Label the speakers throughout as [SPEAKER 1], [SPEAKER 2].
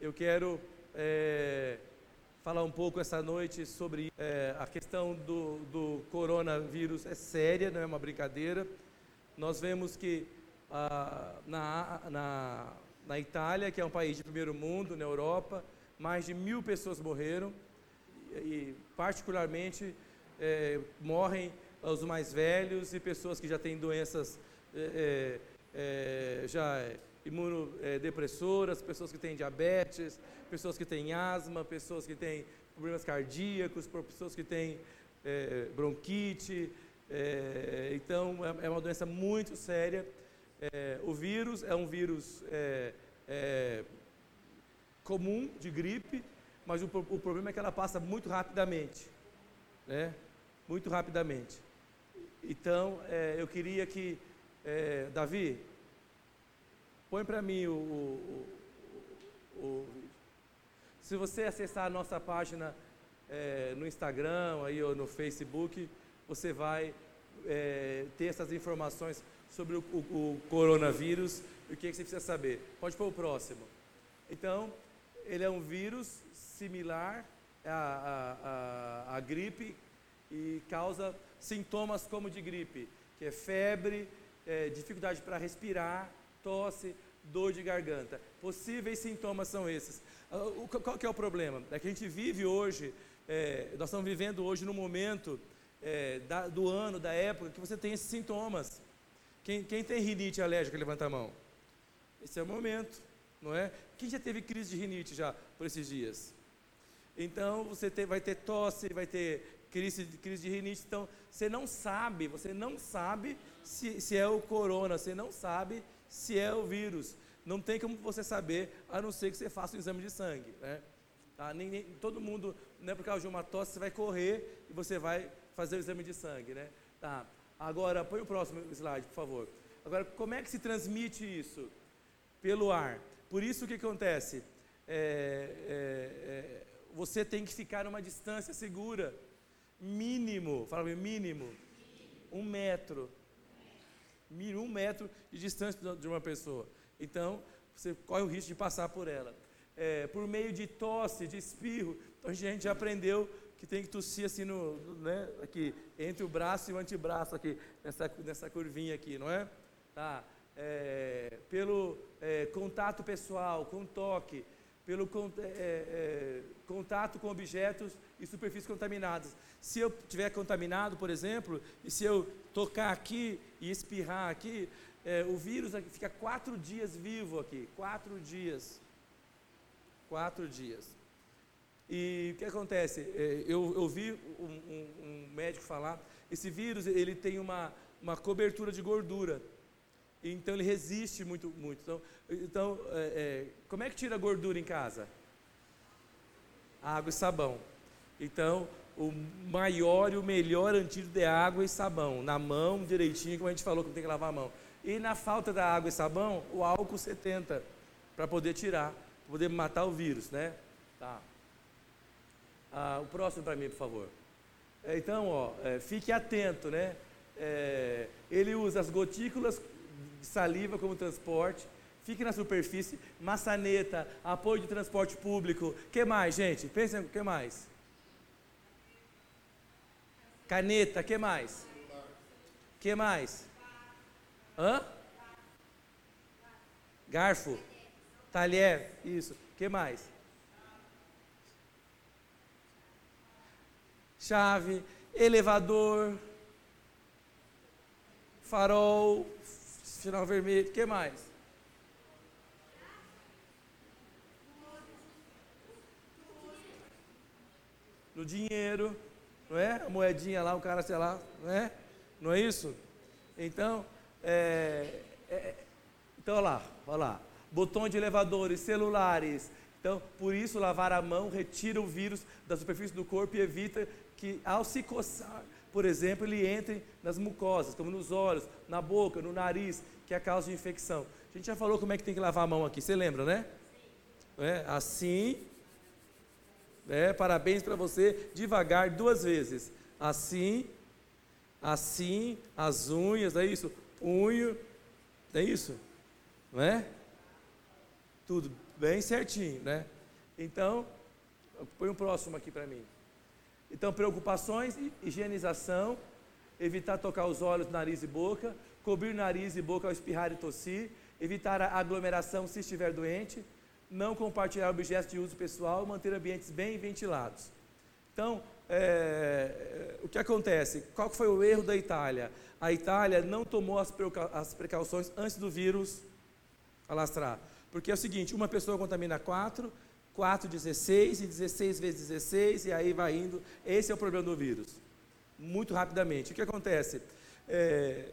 [SPEAKER 1] Eu quero é, falar um pouco essa noite sobre é, a questão do, do, coronavírus. É séria, não é uma brincadeira. Nós vemos que ah, na, na, na Itália, que é um país de primeiro mundo, na Europa, mais de mil pessoas morreram e, particularmente, é, morrem os mais velhos e pessoas que já têm doenças é, é, já imunodepressoras, pessoas que têm diabetes, pessoas que têm asma, pessoas que têm problemas cardíacos, pessoas que têm é, bronquite. É, então, é, uma doença muito séria. É, o vírus é um vírus comum de gripe, mas o, o, problema é que ela passa muito rapidamente, né? Muito rapidamente. Então, eu queria que, Davi, põe para mim o, o, o se você acessar a nossa página é, no Instagram aí, ou no Facebook, você vai é, ter essas informações sobre o, o, o coronavírus e o que, que você precisa saber. Pode pôr o próximo. Então, ele é um vírus similar à, à, à, à gripe e causa sintomas como de gripe, que é febre, é, dificuldade para respirar, tosse, dor de garganta. Possíveis sintomas são esses. Ah, qual que é o problema? É que a gente vive hoje, é, nós estamos vivendo hoje no momento é, da, do ano, da época, que você tem esses sintomas. Quem, quem tem rinite alérgica, levanta a mão. Esse é o momento, não é? Quem já teve crise de rinite já por esses dias? Então, você vai ter tosse, vai ter crise, crise de rinite. Então, você não sabe, você não sabe se, se é o corona, você não sabe se é o vírus. Não tem como você saber, a não ser que você faça um exame de sangue. Né? Tá? Nem, nem, todo mundo, não é por causa de uma tosse, você vai correr e você vai fazer o exame de sangue. Né? Tá. Agora, põe o próximo slide, por favor. Agora, como é que se transmite isso? Pelo ar. Por isso, o que acontece? É, é, é, você tem que ficar numa distância segura. Mínimo, fala mínimo, um metro. Um metro de distância de uma pessoa. Então, você corre o risco de passar por ela. É, por meio de tosse, de espirro, então a gente já aprendeu que tem que tossir assim no, né, aqui, entre o braço e o antebraço aqui, nessa, nessa curvinha aqui, não é? Tá. É, pelo é, contato pessoal, com toque, pelo é, é, contato com objetos e superfícies contaminadas. Se eu tiver contaminado, por exemplo, e se eu tocar aqui e espirrar aqui, é, o vírus fica quatro dias vivo aqui, quatro dias. Quatro dias. E o que acontece? É, eu, eu vi um, um, um, médico falar, esse vírus ele tem uma, uma cobertura de gordura. Então ele resiste muito, muito. Então, então é, é, como é que tira gordura em casa? Água e sabão. Então, o maior e o melhor antídoto é água e sabão. Na mão, direitinho, como a gente falou que tem que lavar a mão. E na falta da água e sabão, o álcool 70, para poder tirar, para poder matar o vírus, né? Tá. Ah, o próximo para mim, por favor. É, então, ó, é, fique atento, né? É, ele usa as gotículas de saliva como transporte, fique na superfície, maçaneta, apoio de transporte público. que mais, gente? Pensem, o que mais? Caneta, que mais? que mais? Hã? Garfo. Talher. Isso. que mais? Chave. Elevador. Farol. Sinal vermelho. que mais? No dinheiro, não é? A moedinha lá, o cara, sei lá, não é? Não é isso? Então, é, é, então, olha lá, olha lá. Botão de elevadores, celulares. Então, por isso, lavar a mão retira o vírus da superfície do corpo e evita que, ao se coçar, por exemplo, ele entre nas mucosas, como nos olhos, na boca, no nariz, que é a causa de infecção. A gente já falou como é que tem que lavar a mão aqui, você lembra, né? É, assim, é, parabéns para você, devagar, duas vezes. Assim, assim, as unhas, é isso? punho, é isso? Não é? Tudo. bem certinho, né? Então, põe um próximo aqui para mim. Então, preocupações, higienização, evitar tocar os olhos, nariz e boca, cobrir nariz e boca ao espirrar e tossir, evitar a aglomeração se estiver doente, não compartilhar objetos de uso pessoal, manter ambientes bem ventilados. Então, é, o que acontece? Qual foi o erro da Itália? A Itália não tomou as, as precauções antes do vírus alastrar. Porque é o seguinte, uma pessoa contamina quatro, 4, 16, e 16 vezes 16, e aí vai indo. Esse é o problema do vírus. Muito rapidamente. O que acontece? É,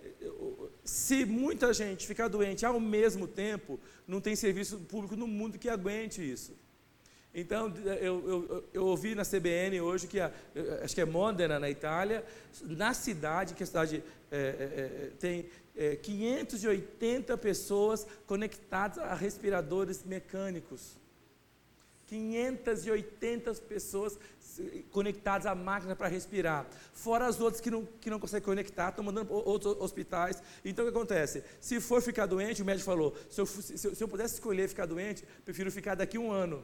[SPEAKER 1] se muita gente ficar doente ao mesmo tempo, não tem serviço público no mundo que aguente isso. Então, eu, eu, eu ouvi na CBN hoje que, a, acho que é Modena, na Itália, na cidade, que a cidade é, é, é tem 580 é, pessoas conectadas a respiradores mecânicos. 580 pessoas conectadas à máquina para respirar. Fora as outras que não, que não conseguem conectar, estão mandando para outros hospitais. Então o que acontece? Se for ficar doente, o médico falou: se eu, se, se eu pudesse escolher ficar doente, prefiro ficar daqui um ano.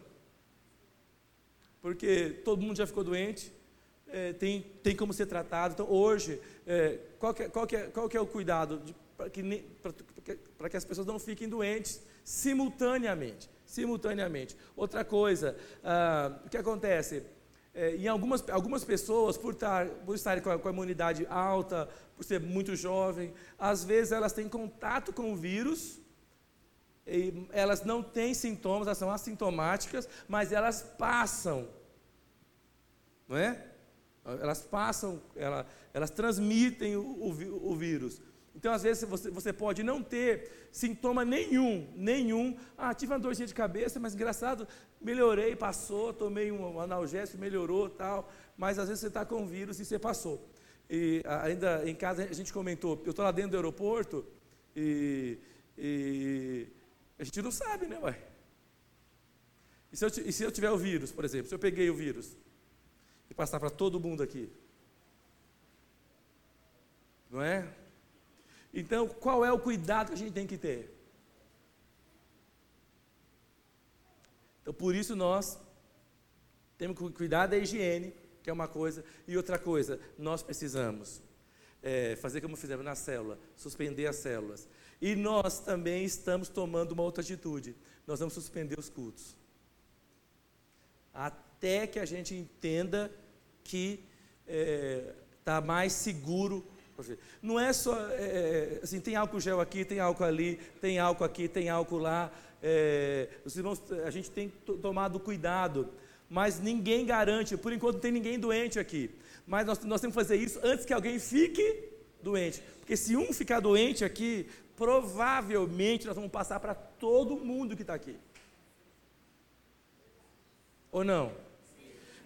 [SPEAKER 1] Porque todo mundo já ficou doente, é, tem, tem como ser tratado. Então hoje, é, qual, que, é, qual, que é, qual que é o cuidado? Para que, que as pessoas não fiquem doentes simultaneamente simultaneamente. Outra coisa, ah, o que acontece? É, em algumas, algumas pessoas, por, tar, por estarem com a, com a imunidade alta, por ser muito jovem, às vezes elas têm contato com o vírus, elas não têm sintomas, elas são assintomáticas, mas elas passam, não é? Elas passam, elas, elas transmitem o, o, o vírus. Então, às vezes, você, você pode não ter sintoma nenhum, nenhum. Ah, tive uma dorzinha de cabeça, mas engraçado, melhorei, passou, tomei um analgésico, melhorou, tal. Mas às vezes você está com vírus e você passou. E ainda em casa a gente comentou, eu estou lá dentro do aeroporto e, e, a gente não sabe, né, ué? E se, eu, e se eu tiver o vírus, por exemplo, se eu peguei o vírus e passar para todo mundo aqui? Não é? Então, qual é o cuidado que a gente tem que ter? Então, por isso nós temos que cuidar da higiene, que é uma coisa, e outra coisa, nós precisamos é, fazer como fizemos na célula, suspender as células. E nós também estamos tomando uma outra atitude. Nós vamos suspender os cultos. Até que a gente entenda que está é, mais seguro não é só, é, é, assim, tem álcool gel aqui, tem álcool ali, tem álcool aqui, tem álcool lá. É, os irmãos, a gente tem tomado cuidado, mas ninguém garante, por enquanto não tem ninguém doente aqui. Mas nós, nós temos que fazer isso antes que alguém fique doente. Porque se um ficar doente aqui, provavelmente nós vamos passar para todo mundo que está aqui. Ou não?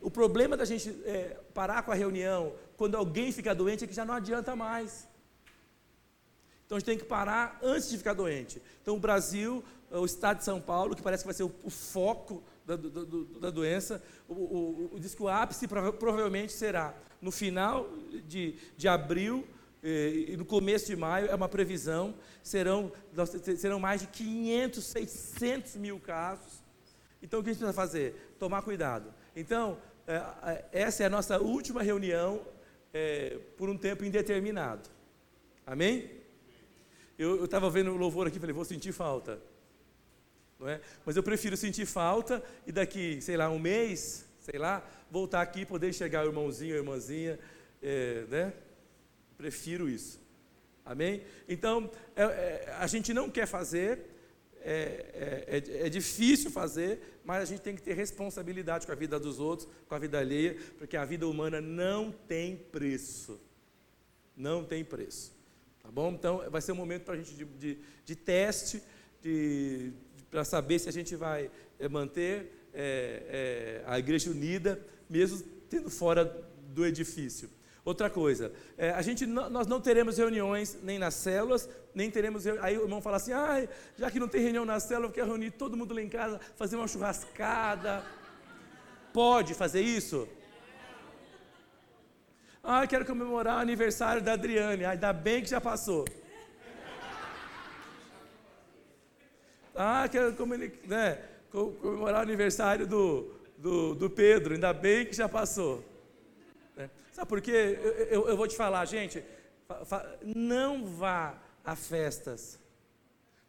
[SPEAKER 1] O problema da gente é, parar com a reunião quando alguém fica doente é que já não adianta mais. Então a gente tem que parar antes de ficar doente. Então o Brasil, o estado de São Paulo, que parece que vai ser o, o foco da, do, do, da doença, o, o, o, diz que o ápice provavelmente será no final de, de abril e, e no começo de maio, é uma previsão, serão, serão mais de 500, 600 mil casos. Então o que a gente precisa fazer? Tomar cuidado. Então, é, é, essa é a nossa última reunião é, por um tempo indeterminado. Amém? Eu estava vendo o louvor aqui falei, vou sentir falta. Não é? Mas eu prefiro sentir falta e daqui, sei lá, um mês, sei lá, voltar aqui e poder enxergar o irmãozinho, a irmãzinha, é, né? Prefiro isso. Amém? Então, é, é, a gente não quer fazer, é, é, é, é, difícil fazer, mas a gente tem que ter responsabilidade com a vida dos outros, com a vida alheia, porque a vida humana não tem preço. Não tem preço. Tá bom? Então, vai ser um momento para a gente de, de, de teste, de, para saber se a gente vai é, manter é, a igreja unida, mesmo tendo fora do edifício. Outra coisa, é, a gente nós não teremos reuniões nem nas células, nem teremos. Aí o irmão fala assim: ah, já que não tem reunião na célula, eu quero reunir todo mundo lá em casa, fazer uma churrascada. Pode fazer isso? Ah, quero comemorar o aniversário da Adriane. Ainda bem que já passou. Ah, quero né, comemorar o aniversário do, do, do Pedro, ainda bem que já passou. É. Sabe por quê? Eu, eu, eu, vou te falar, gente, não vá a festas,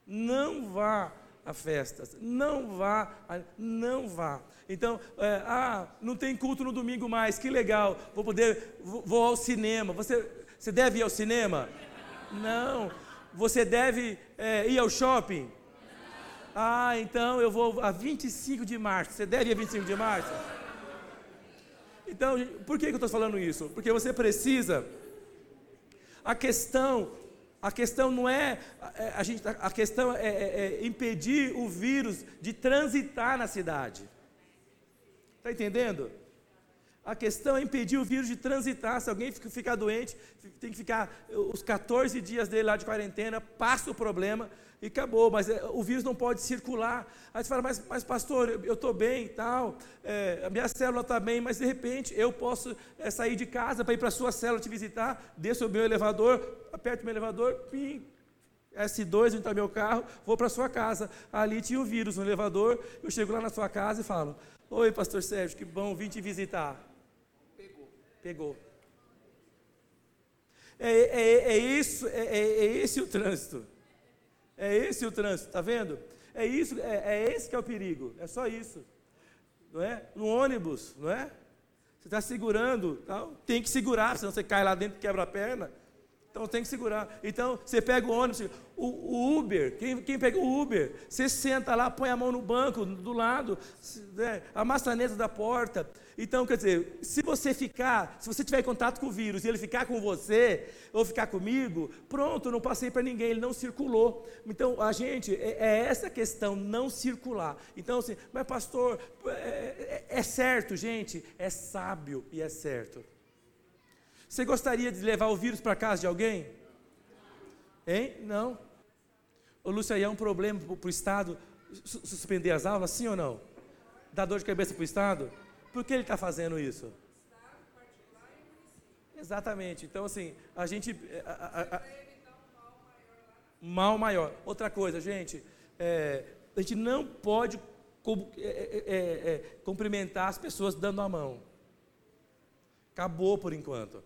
[SPEAKER 1] não vá a festas, não vá, não vá. Então, é, ah, não tem culto no domingo mais, que legal, vou poder, vou, vou ao cinema. Você, você deve ir ao cinema? Não. Você deve é, ir ao shopping? Ah, então eu vou a 25 de março. Você deve ir a 25 de março? Então, por que, que eu estou falando isso? Porque você precisa. A questão, a questão não é, é a, gente, a questão é, é, é impedir o vírus de transitar na cidade. Está entendendo? A questão é impedir o vírus de transitar. Se alguém ficar doente, tem que ficar os 14 dias dele lá de quarentena, passa o problema e acabou. Mas é, o vírus não pode circular. Aí você fala, mas, mas pastor, eu estou bem e tal, é, a minha célula está bem, mas de repente eu posso é, sair de casa para ir para a sua célula te visitar, desço o meu elevador, aperto o meu elevador, pim, S2, entrar meu carro, vou para sua casa. Ali tinha o vírus no elevador, eu chego lá na sua casa e falo, Oi, pastor Sérgio, que bom, vim te visitar. Pegou. É, é, é isso, é, é, é, esse o trânsito. É esse o trânsito, tá vendo? É isso, é, é esse que é o perigo. É só isso. Não é? No ônibus, não é? Você está segurando, tem que segurar, senão você cai lá dentro e quebra a perna. Então tem que segurar. Então você pega o ônibus, o, o Uber, quem, quem, pega o Uber, você senta lá, põe a mão no banco, do lado, né, a maçaneta da porta. Então, quer dizer, se você ficar, se você tiver contato com o vírus e ele ficar com você, ou ficar comigo, pronto, não passei para ninguém, ele não circulou. Então, a gente, é, é, essa questão, não circular. Então, assim, mas pastor, é, é, é certo, gente, é sábio e é certo. Você gostaria de levar o vírus para casa de alguém? Hein? Não. Ô Lúcio, aí é um problema para o Estado suspender as aulas, sim ou não? Dá dor de cabeça para o Estado? Por que ele está fazendo isso? Exatamente. Então, assim, a gente. É, a, mal maior. Outra coisa, gente, é, a gente não pode é, é, é, é, cumprimentar as pessoas dando a mão. Acabou por enquanto.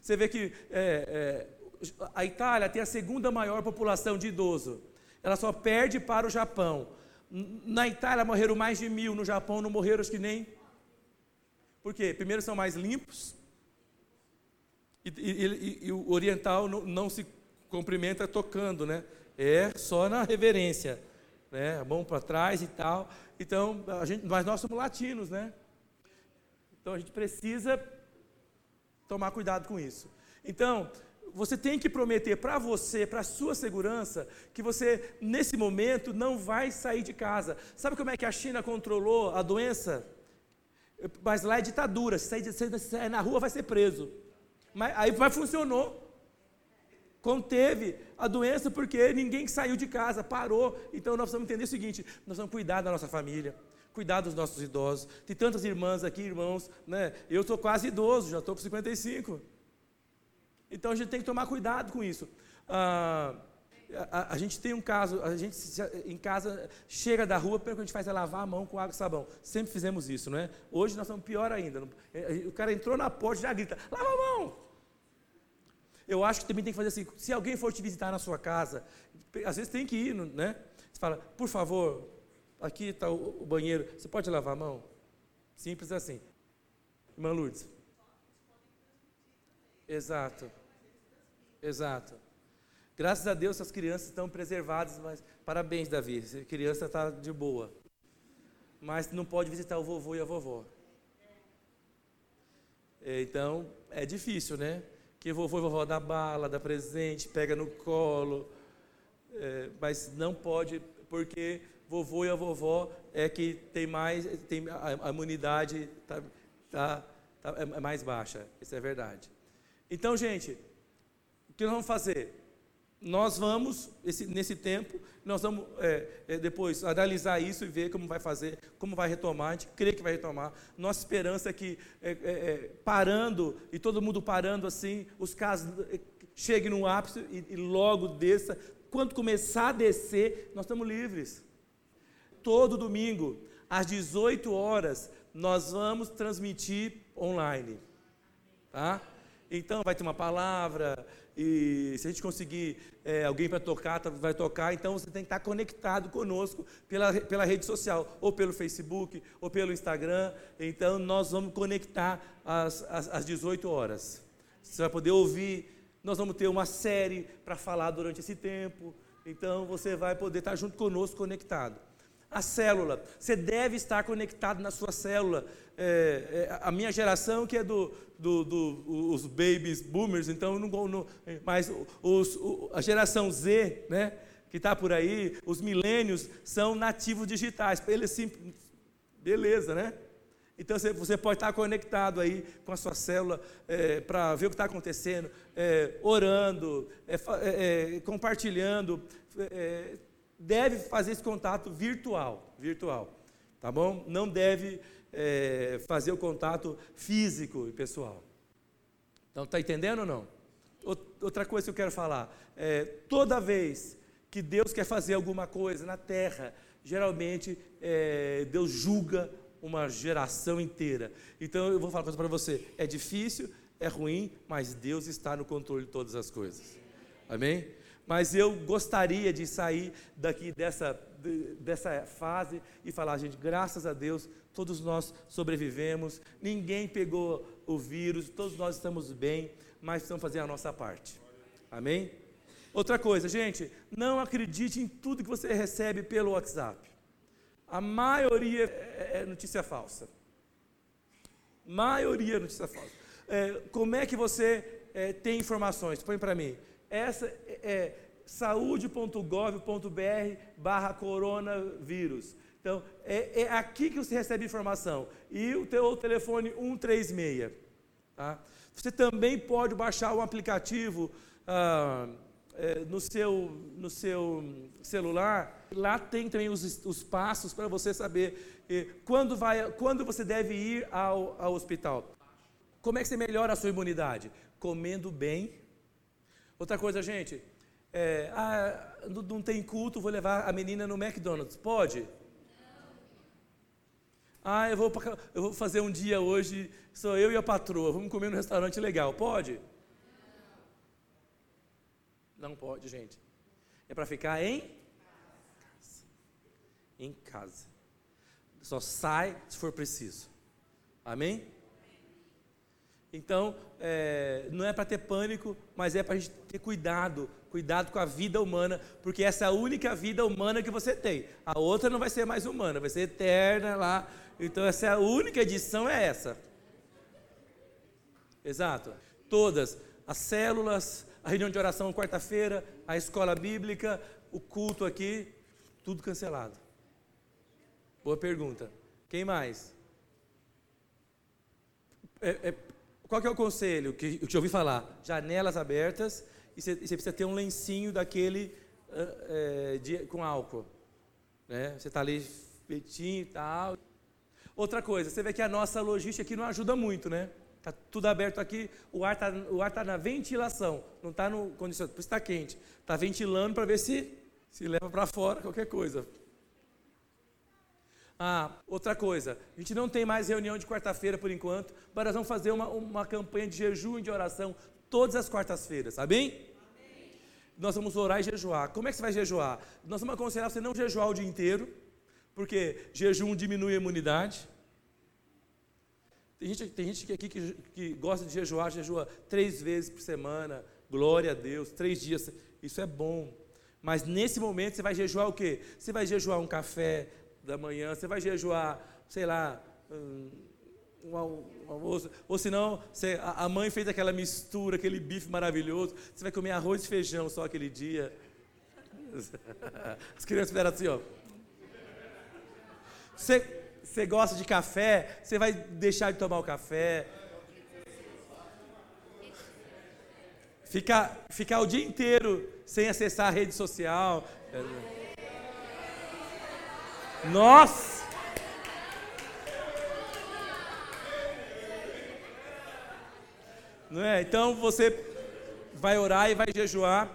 [SPEAKER 1] Você vê que é, é, a Itália tem a segunda maior população de idoso. Ela só perde para o Japão. Na Itália morreram mais de mil, no Japão não morreram acho que nem. Por quê? Primeiro são mais limpos. E, e, e, o oriental não, não, se cumprimenta tocando, né? É só na reverência, né? Mão para trás e tal. Então, a gente, mas nós somos latinos, né? Então a gente precisa tomar cuidado com isso. Então, você tem que prometer para você, para a sua segurança, que você, nesse momento, não vai sair de casa. Sabe como é que a China controlou a doença? Mas lá é ditadura, se sair, na rua vai ser preso. Mas aí vai funcionou. Conteve a doença porque ninguém saiu de casa, parou. Então nós precisamos entender o seguinte: nós vamos cuidar da nossa família, cuidar dos nossos idosos. Tem tantas irmãs aqui, irmãos, né? Eu estou quase idoso, já estou com 55. Então a gente tem que tomar cuidado com isso. Ah, a, a, gente tem um caso, a gente em casa chega da rua, coisa que a gente faz é lavar a mão com água e sabão. Sempre fizemos isso, não é? Hoje nós estamos pior ainda. É, o cara entrou na porta e já grita: lava a mão! Eu acho que também tem que fazer assim: se alguém for te visitar na sua casa, às vezes tem que ir, né? Você fala, por favor, aqui está o, o banheiro, você pode lavar a mão? Simples assim. Irmã Lourdes. Exato. Exato. Graças a Deus as crianças estão preservadas, mas parabéns, Davi. A criança está de boa. Mas não pode visitar o vovô e a vovó. Então, é difícil, né? Que vovô e vovó dá bala, dá presente, pega no colo. É, mas não pode, porque vovô e a vovó é que tem mais, tem, a, imunidade tá, tá, tá, é mais baixa. Isso é verdade. Então, gente, o que nós vamos fazer? Nós vamos, esse, nesse tempo, nós vamos é, é, depois analisar isso e ver como vai fazer, como vai retomar. A gente crê que vai retomar. Nossa esperança é que, é, é, é parando, e todo mundo parando assim, os casos é, cheguem no ápice e, e logo desça. Quando começar a descer, nós estamos livres todo domingo, às 18 horas, nós vamos transmitir online. Tá? Então vai ter uma palavra, e se a gente conseguir é, alguém para tocar, tá, vai tocar, então você tem que estar conectado conosco pela, pela rede social, ou pelo Facebook, ou pelo Instagram. Então nós vamos conectar às, às, às 18 horas. Você vai poder ouvir. Nós vamos ter uma série para falar durante esse tempo. Então você vai poder estar junto conosco, conectado. A célula, você deve estar conectado na sua célula. É, é, a minha geração, que é do, do, do, os babies boomers, então não, não mas os, o, a geração Z, né, que está por aí, os milênios são nativos digitais. Eles sim, beleza, né? Então você, você, pode estar conectado aí com a sua célula é, para ver o que está acontecendo, é, orando, é, é, é compartilhando. Deve fazer esse contato virtual, virtual, tá bom? Não deve é, fazer o contato físico e pessoal. Então, está entendendo ou não? Outra coisa que eu quero falar, é, toda vez que Deus quer fazer alguma coisa na terra, geralmente é, Deus julga uma geração inteira. Então eu vou falar uma coisa para você: é difícil, é ruim, mas Deus está no controle de todas as coisas. Amém? Mas eu gostaria de sair daqui dessa, dessa fase e falar, gente, graças a Deus, todos nós sobrevivemos, ninguém pegou o vírus, todos nós estamos bem, mas precisamos fazer a nossa parte. Amém? Outra coisa, gente, não acredite em tudo que você recebe pelo WhatsApp. A maioria é, é notícia falsa. Maioria é notícia falsa. É, como é que você é, tem informações? Põe para mim. Essa é, é saúde.gov.br barra coronavírus. Então, é, é, aqui que você recebe informação. E o teu telefone 136. Tá? Você também pode baixar o aplicativo ah, é, no, seu, no seu celular. Lá tem também os, os passos para você saber eh, quando, vai, quando você deve ir ao, ao hospital. Como é que você melhora a sua imunidade? Comendo bem Outra coisa, gente, é, ah, não tem culto, vou levar a menina no McDonald's. Pode? Ah, eu vou, eu vou fazer um dia hoje, sou eu e a patroa, vamos comer num restaurante legal. Pode? Não pode, gente. É para ficar em casa. Em casa. Só sai se for preciso. Amém? Então, é, não é para ter pânico, mas é para a gente ter cuidado, cuidado com a vida humana, porque essa é a única vida humana que você tem. A outra não vai ser mais humana, vai ser eterna lá. Então, essa é a única edição, é essa. Exato. Todas, as células, a reunião de oração quarta-feira, a escola bíblica, o culto aqui, tudo cancelado. Boa pergunta. Quem mais? É, é, qual que é o conselho que, eu ouvi falar? Janelas abertas e você, precisa ter um lencinho daquele é, de, com álcool. Né? Você está ali feitinho e tal. Outra coisa, você vê que a nossa logística aqui não ajuda muito, né? Está tudo aberto aqui, o ar está tá na ventilação, não está no condicionador, por isso está quente. Está ventilando para ver se, se leva para fora qualquer coisa. Ah, outra coisa, a gente não tem mais reunião de quarta-feira por enquanto, mas nós vamos fazer uma, uma campanha de jejum e de oração todas as quartas-feiras, amém? amém? Nós vamos orar e jejuar. Como é que você vai jejuar? Nós vamos aconselhar você não jejuar o dia inteiro, porque jejum diminui a imunidade. Tem gente, tem gente aqui que, que gosta de jejuar, jejua três vezes por semana, glória a Deus, três dias, isso é bom. Mas nesse momento você vai jejuar o quê? Você vai jejuar um café, da manhã, você vai jejuar, sei lá, um, um, almoço, ou senão você, a, a mãe fez aquela mistura, aquele bife maravilhoso, você vai comer arroz e feijão só aquele dia. As crianças fizeram assim, ó. Você, você gosta de café, você vai deixar de tomar o café. Ficar, ficar o dia inteiro sem acessar a rede social. Nossa! Não é? Então você vai orar e vai jejuar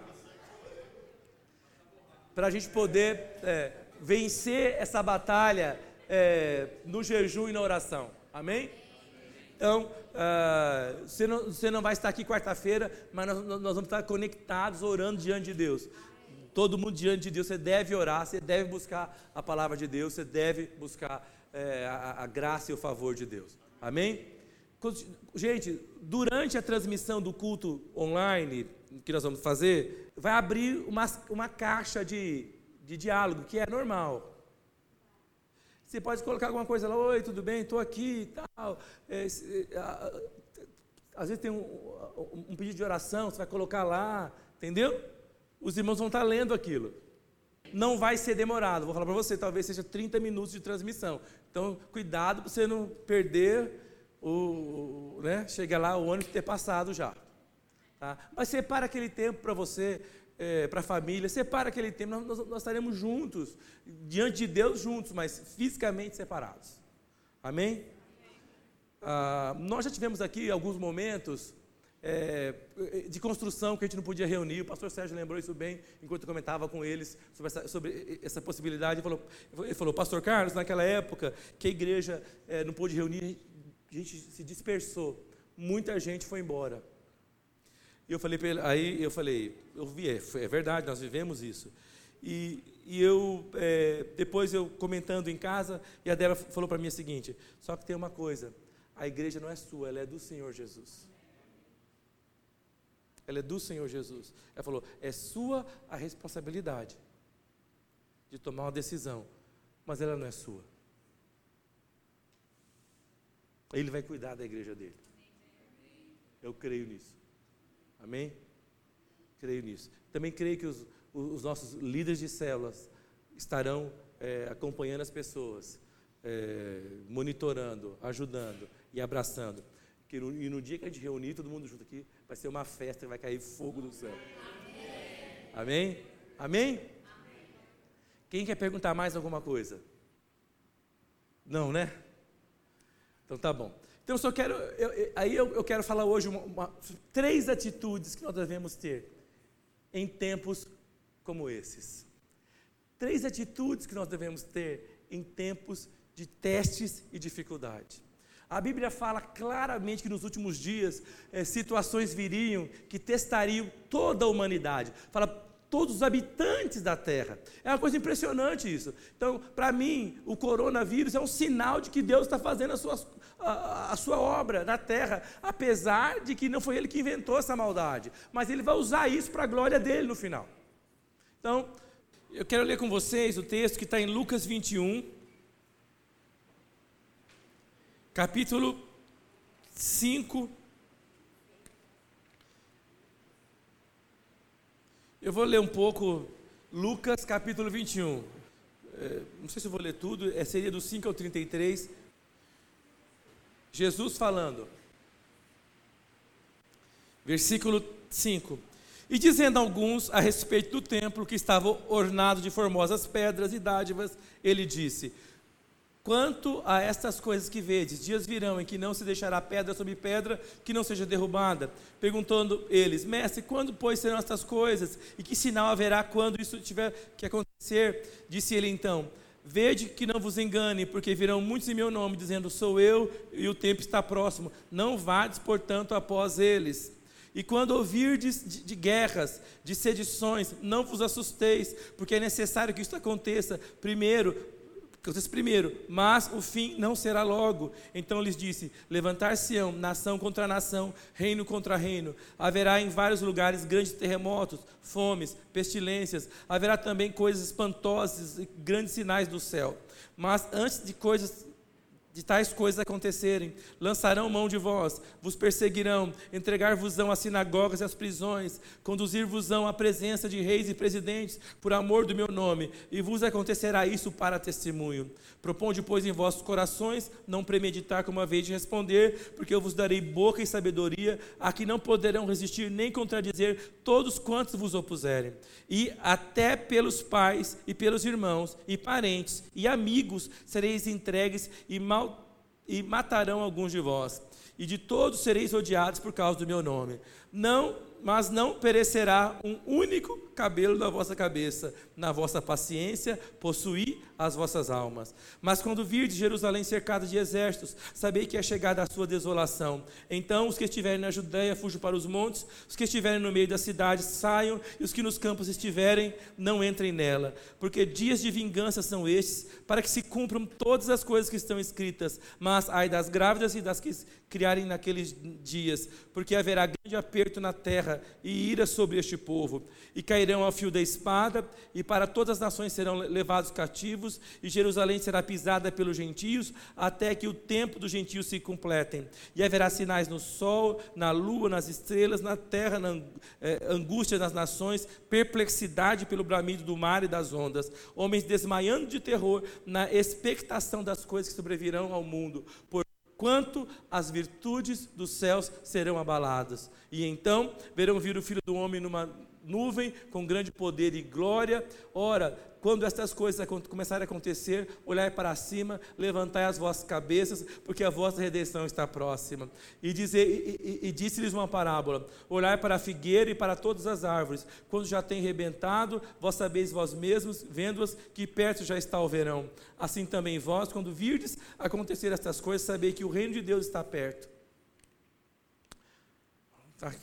[SPEAKER 1] para a gente poder é, vencer essa batalha é, no jejum e na oração. Amém? Então, uh, você, não, você, não, vai estar aqui quarta-feira, mas nós, nós, vamos estar conectados, orando diante de Deus. Todo mundo diante de Deus, você deve orar, você deve buscar a palavra de Deus, você deve buscar é, a, a graça e o favor de Deus. Amém? Gente, durante a transmissão do culto online que nós vamos fazer, vai abrir uma, uma caixa de, de diálogo, que é normal. Você pode colocar alguma coisa lá, oi, tudo bem, estou aqui e tal. É, é, às vezes tem um, um, pedido de oração, você vai colocar lá, entendeu? Os irmãos vão estar lendo aquilo. Não vai ser demorado, vou falar para você, talvez seja 30 minutos de transmissão. Então, cuidado para você não perder o, né, chegar lá o ônibus ter passado já. Tá? Mas separa aquele tempo para você é, para a família, separa aquele tempo, nós, nós, estaremos juntos, diante de Deus juntos, mas fisicamente separados. Amém? Ah, nós já tivemos aqui alguns momentos é, de construção que a gente não podia reunir. O pastor Sérgio lembrou isso bem enquanto eu comentava com eles sobre essa, sobre essa possibilidade. Ele falou, ele falou, Pastor Carlos, naquela época que a igreja é, não pôde reunir, a gente se dispersou. Muita gente foi embora. E eu falei para ele, aí eu falei, eu vi, é, é verdade, nós vivemos isso. E, e eu, é, depois eu comentando em casa, e a Débora falou para mim o seguinte: só que tem uma coisa, a igreja não é sua, ela é do Senhor Jesus. Ela é do Senhor Jesus. Ela falou: é sua a responsabilidade de tomar uma decisão, mas ela não é sua. Ele vai cuidar da igreja dele. Eu creio nisso. Amém? Creio nisso. Também creio que os, os nossos líderes de células estarão é, acompanhando as pessoas, é, monitorando, ajudando e abraçando. Que no, e no dia que a gente reunir todo mundo junto aqui, vai ser uma festa, vai cair fogo do céu. Amém? Amém? Amém? Quem quer perguntar mais alguma coisa? Não, né? Então tá bom. Então, eu só quero, eu, aí eu, eu, quero falar hoje uma, uma, três atitudes que nós devemos ter em tempos como esses. Três atitudes que nós devemos ter em tempos de testes e dificuldade. A Bíblia fala claramente que nos últimos dias é, situações viriam que testariam toda a humanidade. Fala todos os habitantes da terra. É uma coisa impressionante isso. Então, para mim, o coronavírus é um sinal de que Deus está fazendo as suas a, a, sua obra na terra, apesar de que não foi ele que inventou essa maldade, mas ele vai usar isso para a glória dele no final. Então, eu quero ler com vocês o texto que está em Lucas 21, capítulo 5. Eu vou ler um pouco Lucas capítulo 21. É, não sei se eu vou ler tudo, é, seria do 5 ao 33. Jesus falando. Versículo 5. E dizendo alguns a respeito do templo que estava ornado de formosas pedras e dádivas, ele disse: Quanto a estas coisas que vedes, dias virão em que não se deixará pedra sobre pedra que não seja derrubada. Perguntando eles: Mestre, quando, pois, serão estas coisas? E que sinal haverá quando isso tiver que acontecer? Disse ele então: Vede que não vos engane, porque virão muitos em meu nome, dizendo: Sou eu, e o tempo está próximo. Não vades, portanto, após eles. E quando ouvirdes de, de guerras, de sedições, não vos assusteis, porque é necessário que isto aconteça. Primeiro, Acontece primeiro, mas o fim não será logo. Então lhes disse: Levantar-se-ão nação contra nação, reino contra reino. Haverá em vários lugares grandes terremotos, fomes, pestilências. Haverá também coisas espantosas e grandes sinais do céu. Mas antes de coisas de tais coisas acontecerem, lançarão mão de vós, vos perseguirão, entregar-vos-ão às sinagogas e às prisões, conduzir-vos-ão à presença de reis e presidentes, por amor do meu nome, e vos acontecerá isso para testemunho. Proponde, pois, em vossos corações não premeditar como a vez de responder, porque eu vos darei boca e sabedoria, a que não poderão resistir nem contradizer todos quantos vos opuserem. E até pelos pais e pelos irmãos e parentes e amigos sereis entregues e mal e matarão alguns de vós, e de todos sereis odiados por causa do meu nome. Não mas não perecerá um único cabelo da vossa cabeça, na vossa paciência, possuí as vossas almas. Mas quando virdes Jerusalém cercada de exércitos, sabei que é chegada a sua desolação. Então os que estiverem na Judéia fujam para os montes, os que estiverem no meio da cidade saiam, e os que nos campos estiverem, não entrem nela. Porque dias de vingança são estes, para que se cumpram todas as coisas que estão escritas. Mas ai das grávidas e das que criarem naqueles dias, porque haverá grande aperto na terra e ira sobre este povo. E cairão ao fio da espada, e para todas as nações serão levados cativos, e Jerusalém será pisada pelos gentios, até que o tempo dos gentios se completem. E haverá sinais no sol, na lua, nas estrelas, na terra, na é, angústia das nações, perplexidade pelo bramido do mar e das ondas, homens desmaiando de terror na expectação das coisas que sobrevirão ao mundo, por quanto as virtudes dos céus serão abaladas. E então verão vir o Filho do Homem numa nuvem com grande poder e glória. Ora, quando estas coisas começarem a acontecer, olhai para cima, levantai as vossas cabeças, porque a vossa redenção está próxima. E, e, e, e disse-lhes uma parábola: Olhai para a figueira e para todas as árvores, quando já tem rebentado, vós sabeis vós mesmos, vendo-as, que perto já está o verão. Assim também vós, quando virdes acontecer estas coisas, sabei que o reino de Deus está perto. Tá,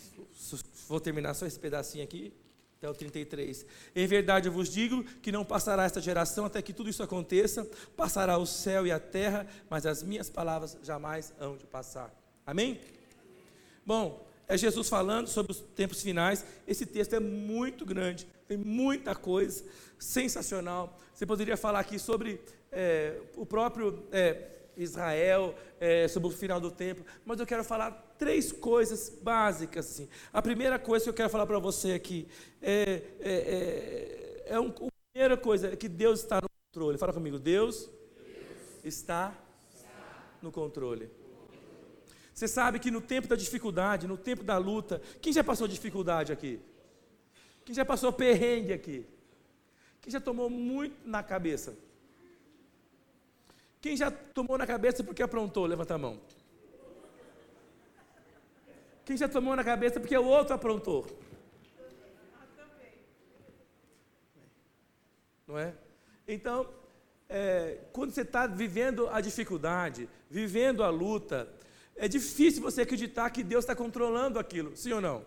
[SPEAKER 1] vou terminar só esse pedacinho aqui até o 33. Em verdade eu vos digo que não passará esta geração até que tudo isso aconteça, passará o céu e a terra, mas as minhas palavras jamais hão de passar. Amém? Bom, é Jesus falando sobre os tempos finais. Esse texto é muito grande, tem muita coisa, sensacional. Você poderia falar aqui sobre é, o próprio é, Israel, é, sobre o final do tempo, mas eu quero falar três coisas básicas. Assim. A primeira coisa que eu quero falar para você aqui é, é, é, é um, a primeira coisa é que Deus está no controle. Fala comigo, Deus, Deus está, está no controle. Você sabe que no tempo da dificuldade, no tempo da luta, quem já passou dificuldade aqui? Quem já passou perrengue aqui? Quem já tomou muito na cabeça? Quem já tomou na cabeça porque aprontou? Levanta a mão. Quem já tomou na cabeça porque o outro aprontou? Não é? Então, é, quando você está vivendo a dificuldade, vivendo a luta, é difícil você acreditar que Deus está controlando aquilo, sim ou não?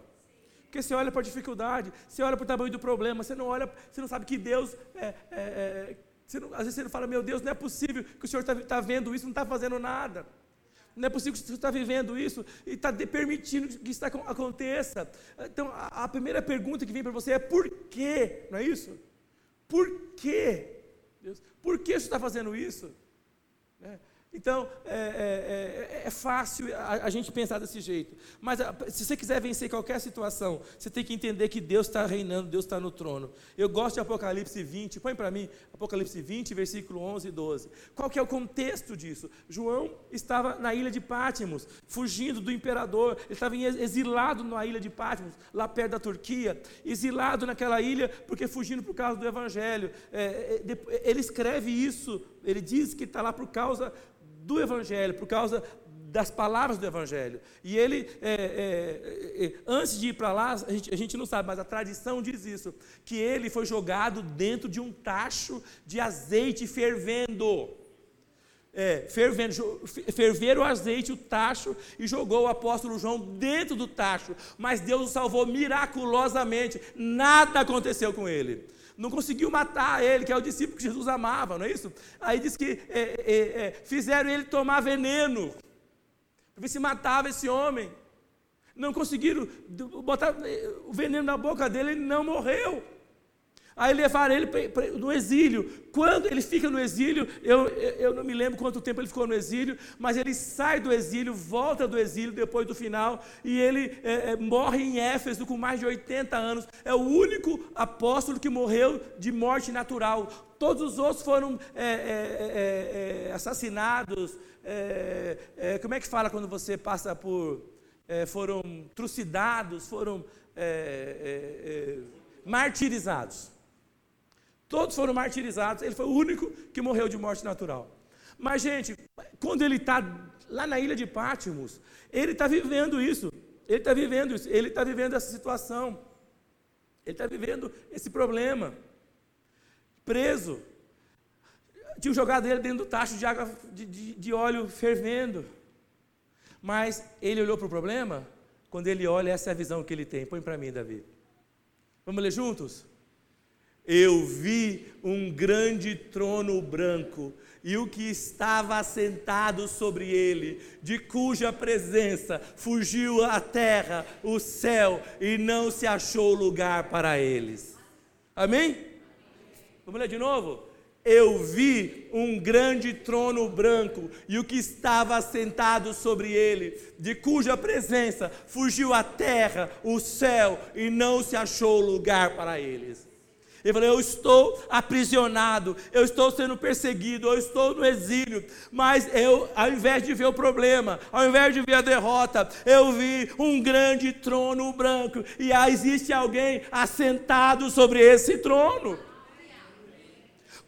[SPEAKER 1] Porque você olha para a dificuldade, você olha para o tamanho do problema, você não olha, você não sabe que Deus é, é, é não, às vezes você não fala, meu Deus, não é possível que o Senhor está tá vendo isso, não está fazendo nada. Não é possível que você está vivendo isso e está permitindo que isso aconteça. Então, a, a primeira pergunta que vem para você é por quê? Não é isso? Por quê? Deus, por que você está fazendo isso? Né? Então, é, é, é, é fácil a, a, gente pensar desse jeito. Mas a, se você quiser vencer qualquer situação, você tem que entender que Deus está reinando, Deus está no trono. Eu gosto de Apocalipse 20, põe para mim Apocalipse 20, versículo 11 e 12. Qual que é o contexto disso? João estava na ilha de Pátimos, fugindo do imperador. Ele estava exilado na ilha de Pátimos, lá perto da Turquia. Exilado naquela ilha porque fugindo por causa do evangelho. É, é ele escreve isso, ele diz que está lá por causa do Evangelho, por causa das palavras do Evangelho. E ele, é, é, é, antes de ir para lá, a gente, a gente, não sabe, mas a tradição diz isso: que ele foi jogado dentro de um tacho de azeite fervendo. É, fervendo, ferver o azeite, o tacho, e jogou o apóstolo João dentro do tacho. Mas Deus o salvou miraculosamente, nada aconteceu com ele não conseguiu matar ele, que é o discípulo que Jesus amava, não é isso? Aí diz que é, é, é, fizeram ele tomar veneno, para ver se matava esse homem. Não conseguiram botar é, o veneno na boca dele, ele não morreu. Aí levaram ele no exílio. Quando ele fica no exílio, eu, eu não me lembro quanto tempo ele ficou no exílio, mas ele sai do exílio, volta do exílio depois do final, e ele é, é, morre em Éfeso com mais de 80 anos. É o único apóstolo que morreu de morte natural. Todos os outros foram é, é, é, é assassinados. como é que fala quando você passa por. foram trucidados, foram martirizados. Todos foram martirizados, ele foi o único que morreu de morte natural. Mas, gente, quando ele está lá na ilha de Pátimos, ele está vivendo isso. Ele está vivendo isso, ele está vivendo essa situação. Ele está vivendo esse problema. Preso. Tinha jogado ele dentro do tacho de água de, de, de óleo fervendo. Mas ele olhou para o problema, quando ele olha, essa é a visão que ele tem. Põe para mim, Davi. Vamos ler juntos? Eu vi um grande trono branco e o que estava assentado sobre ele, de cuja presença fugiu a terra, o céu, e não se achou lugar para eles. Amém? Vamos ler de novo? Eu vi um grande trono branco e o que estava assentado sobre ele, de cuja presença fugiu a terra, o céu, e não se achou lugar para eles. Ele falou: Eu estou aprisionado, eu estou sendo perseguido, eu estou no exílio. Mas eu, ao invés de ver o problema, ao invés de ver a derrota, eu vi um grande trono branco. E aí existe alguém assentado sobre esse trono.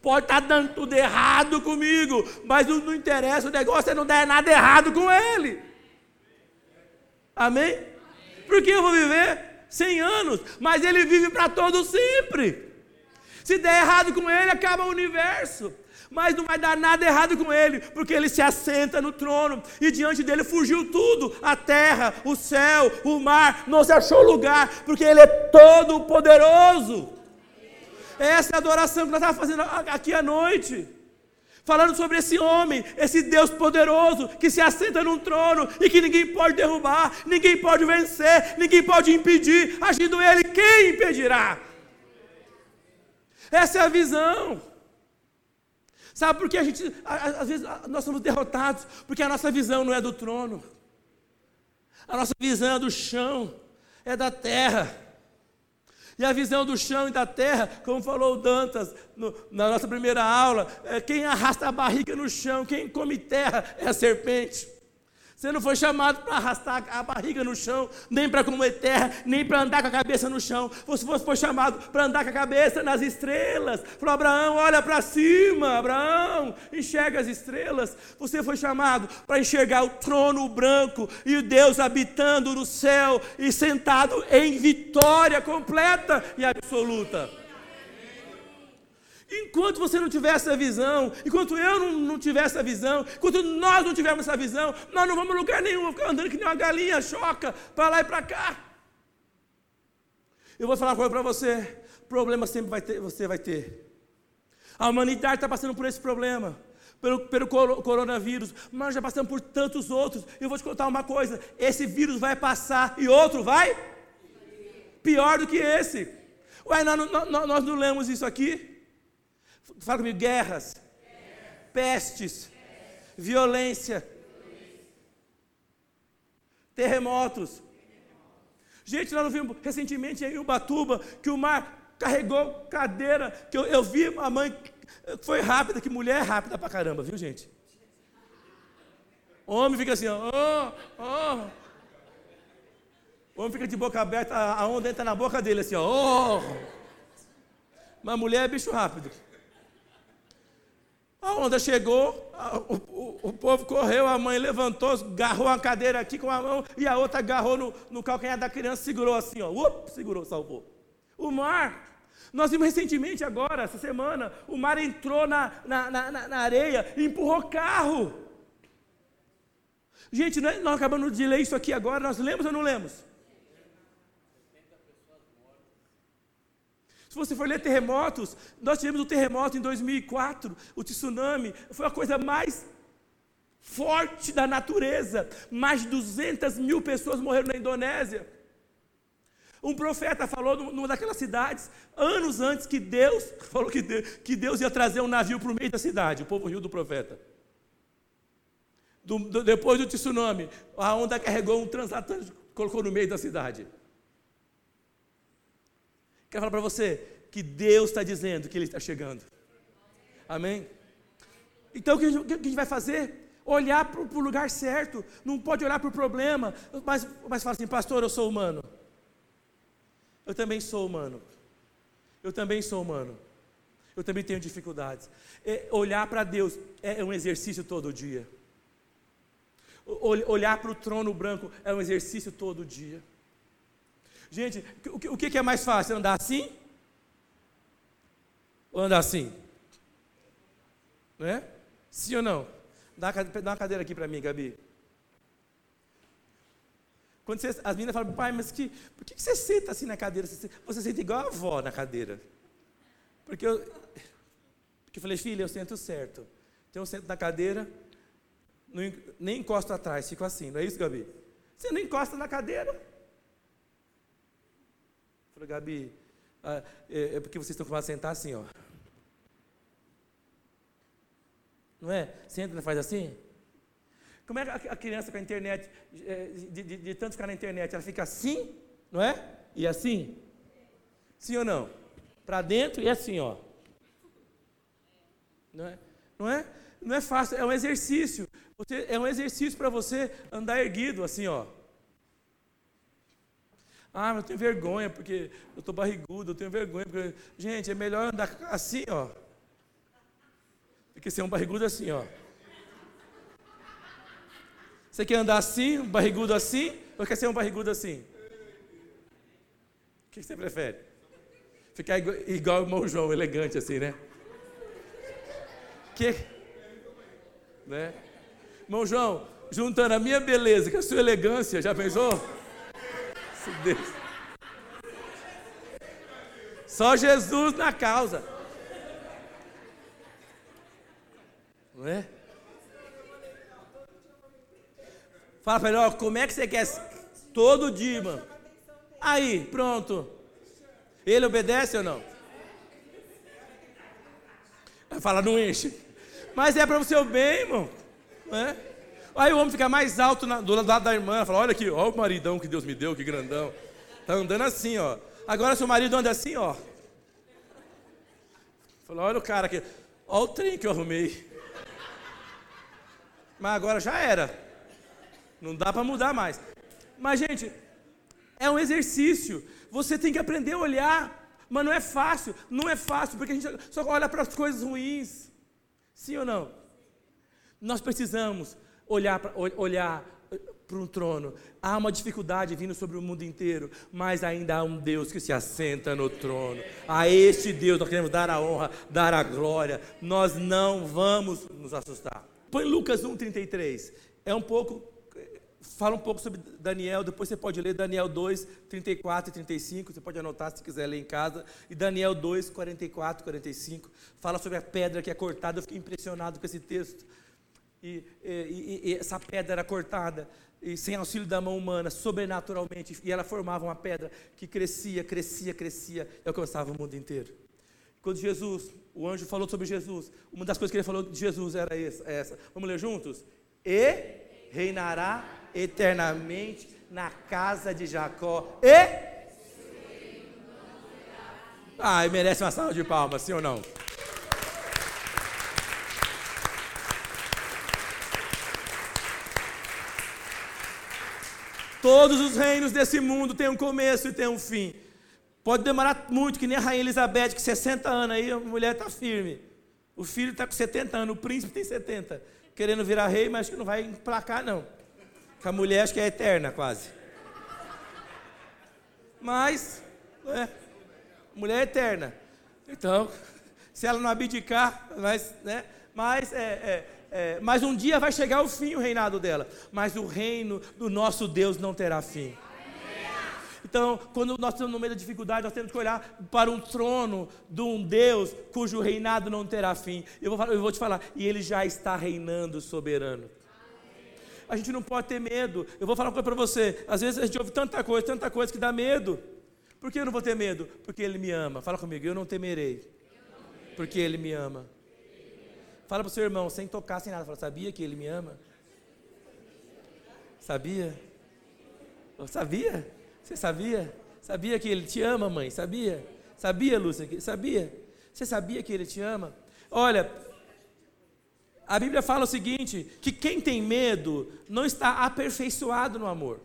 [SPEAKER 1] Pode estar dando tudo errado comigo, mas não, não interessa, o negócio é não dar nada errado com ele. Amém? Porque eu vou viver 100 anos, mas ele vive para todo sempre. Se der errado com ele, acaba o universo. Mas não vai dar nada errado com ele, porque ele se assenta no trono e diante dele fugiu tudo: a terra, o céu, o mar, não se achou lugar, porque ele é todo poderoso. Essa é a adoração que nós estávamos fazendo aqui à noite. Falando sobre esse homem, esse Deus poderoso que se assenta num trono e que ninguém pode derrubar, ninguém pode vencer, ninguém pode impedir. Agindo ele, quem impedirá? Essa é a visão. Sabe por que a gente, às vezes, nós somos derrotados? Porque a nossa visão não é do trono. A nossa visão é do chão, é da terra. E a visão do chão e da terra, como falou o Dantas no, na nossa primeira aula, é quem arrasta a barriga no chão, quem come terra é a serpente. Você não foi chamado para arrastar a barriga no chão, nem para comer terra, nem para andar com a cabeça no chão. Você foi chamado para andar com a cabeça nas estrelas. Falou, Abraão, olha para cima, Abraão, enxerga as estrelas. Você foi chamado para enxergar o trono branco e o Deus habitando no céu e sentado em vitória completa e absoluta. Enquanto você não tiver essa visão, enquanto eu não, não tiver essa visão, enquanto nós não tivermos essa visão, nós não vamos a lugar nenhum, vamos ficar andando que nem uma galinha choca para lá e para cá. Eu vou falar uma coisa para você: problema sempre vai ter, você vai ter. A humanidade está passando por esse problema, pelo, pelo coronavírus, mas já passamos por tantos outros. Eu vou te contar uma coisa: esse vírus vai passar e outro vai? Pior do que esse. Ué, nós, nós, nós não lemos isso aqui? Fala comigo, guerras, pestes, violência, terremotos. Gente, nós vimos recentemente em Ubatuba que o mar carregou cadeira, que eu, eu vi a mãe, foi rápida, que mulher é rápida pra caramba, viu gente? Homem fica assim, ó. O homem fica de boca aberta, a onda entra na boca dele assim, ó, oh. Mas mulher é bicho rápido. A onda chegou, a, o, o, o, povo correu, a mãe levantou, agarrou a cadeira aqui com a mão e a outra agarrou no, no calcanhar da criança, segurou assim, ó, up, segurou, salvou. O mar, nós vimos recentemente agora, essa semana, o mar entrou na, na, na, na areia e empurrou carro. Gente, nós, nós acabamos de ler isso aqui agora, nós lemos ou não lemos? Se você for ler terremotos, nós tivemos o terremoto em 2004, o tsunami, foi a coisa mais forte da natureza. Mais de 200 mil pessoas morreram na Indonésia. Um profeta falou numa daquelas cidades, anos antes, que Deus falou que Deus, que Deus ia trazer um navio para o meio da cidade. O povo riu do profeta. Do, do, depois do tsunami, a onda carregou um transatlântico, colocou no meio da cidade. Quero falar para você que Deus está dizendo que Ele está chegando. Amém? Então o que que a gente vai fazer? Olhar para o lugar certo, não pode olhar para o problema, mas, mas fala assim, pastor, eu sou humano. Eu também sou humano. Eu também sou humano. Eu também tenho dificuldades. É, olhar para Deus é um exercício todo dia. Olhar para o trono branco é um exercício todo dia. Gente, o que é mais fácil? Andar assim? Ou andar assim? Não é? Sim ou não? Dá, dá uma cadeira aqui para mim, Gabi. Quando você, as meninas falam, pai, mas que, por que você senta assim na cadeira? Você, você senta igual a avó na cadeira. Porque eu, porque eu falei, filha, eu sento certo. Então eu sento na cadeira, não, nem encosto atrás, fico assim, não é isso, Gabi? Você não encosta na cadeira. Falei, Gabi, ah, é, é, porque vocês estão acostumados a sentar assim, ó. Não é? Senta e faz assim? Como é que a criança com a internet, é, de, de, de, tanto ficar na internet, ela fica assim, não é? E assim? Sim ou não? Para dentro e assim, ó. Não é? Não é? Não é fácil, é um exercício. Você, é um exercício para você andar erguido, assim, ó. Ah, mas eu tenho vergonha porque eu estou barrigudo, eu tenho vergonha. Porque... Gente, é melhor andar assim, ó. Do que ser um barrigudo assim, ó. Você quer andar assim, um barrigudo assim, ou quer ser um barrigudo assim? O que você prefere? Ficar igual, igual o João, elegante assim, né? Que? Né? Irmão João, juntando a minha beleza com a sua elegância, já pensou? Só Jesus na causa. Não é? Fala para ele, ó, como é que você quer? Todo dia, mano. Aí, pronto. Ele obedece ou não? Vai falar, não enche. Mas é para o seu bem, irmão. É? Aí o homem fica mais alto na, do lado da irmã. Fala, olha aqui, olha o maridão que Deus me deu, que grandão. Tá andando assim, ó. Agora seu marido anda assim, ó. Fala, olha o cara aqui. Olha o trem que eu arrumei. Mas agora já era. Não dá para mudar mais. Mas, gente, é um exercício. Você tem que aprender a olhar. Mas não é fácil. Não é fácil, porque a gente só olha para as coisas ruins. Sim ou não? Nós precisamos olhar para olhar eh, para um trono. Há uma dificuldade vindo sobre o mundo inteiro, mas ainda há um Deus que se assenta no trono. A este Deus nós queremos dar a honra, dar a glória. Nós não vamos nos assustar. Põe Lucas 1,33. É um pouco fala um pouco sobre Daniel, depois você pode ler Daniel 2, 34 e 35, você pode anotar se quiser ler em casa, e Daniel 2, 44 e 45, fala sobre a pedra que é cortada, eu fiquei impressionado com esse texto, e, e, e, essa pedra era cortada, e sem auxílio da mão humana, sobrenaturalmente, e ela formava uma pedra que crescia, crescia, crescia, e alcançava o mundo inteiro. Quando Jesus, o anjo falou sobre Jesus, uma das coisas que ele falou de Jesus era essa, vamos ler juntos? E reinará eternamente na casa de Jacó e. Ah, merece uma salva de palmas, sim ou não? Todos os reinos desse mundo têm um começo e têm um fim. Pode demorar muito, que nem a rainha Elizabeth, que 60 anos aí, a mulher está firme. O filho está com 70 anos, o príncipe tem 70. Querendo virar rei, mas acho que não vai emplacar, não. Com a mulher acho que é eterna quase. Mas, é, mulher é eterna. Então, se ela não abdicar, mas, né, mas, é, é, é, mas um dia vai chegar o fim, o reinado dela. Mas o reino do nosso Deus não terá fim. Então, quando nós estamos no meio da dificuldade, nós temos que olhar para um trono de um Deus cujo reinado não terá fim. Eu vou, eu vou te falar, e ele já está reinando soberano a gente não pode ter medo. Eu vou falar uma coisa para você. Às vezes a gente ouve tanta coisa, tanta coisa que dá medo. Por que eu não vou ter medo? Porque Ele me ama. Fala comigo, eu não temerei. Porque Ele me ama. Fala para o seu irmão, sem tocar, sem nada. Fala, sabia que Ele me ama? Sabia? sabia? Você sabia? Sabia que Ele te ama, mãe? Sabia? Sabia, Lúcia? Sabia? Você sabia que Ele te ama? Olha, a Bíblia fala o seguinte: que quem tem medo não está aperfeiçoado no amor.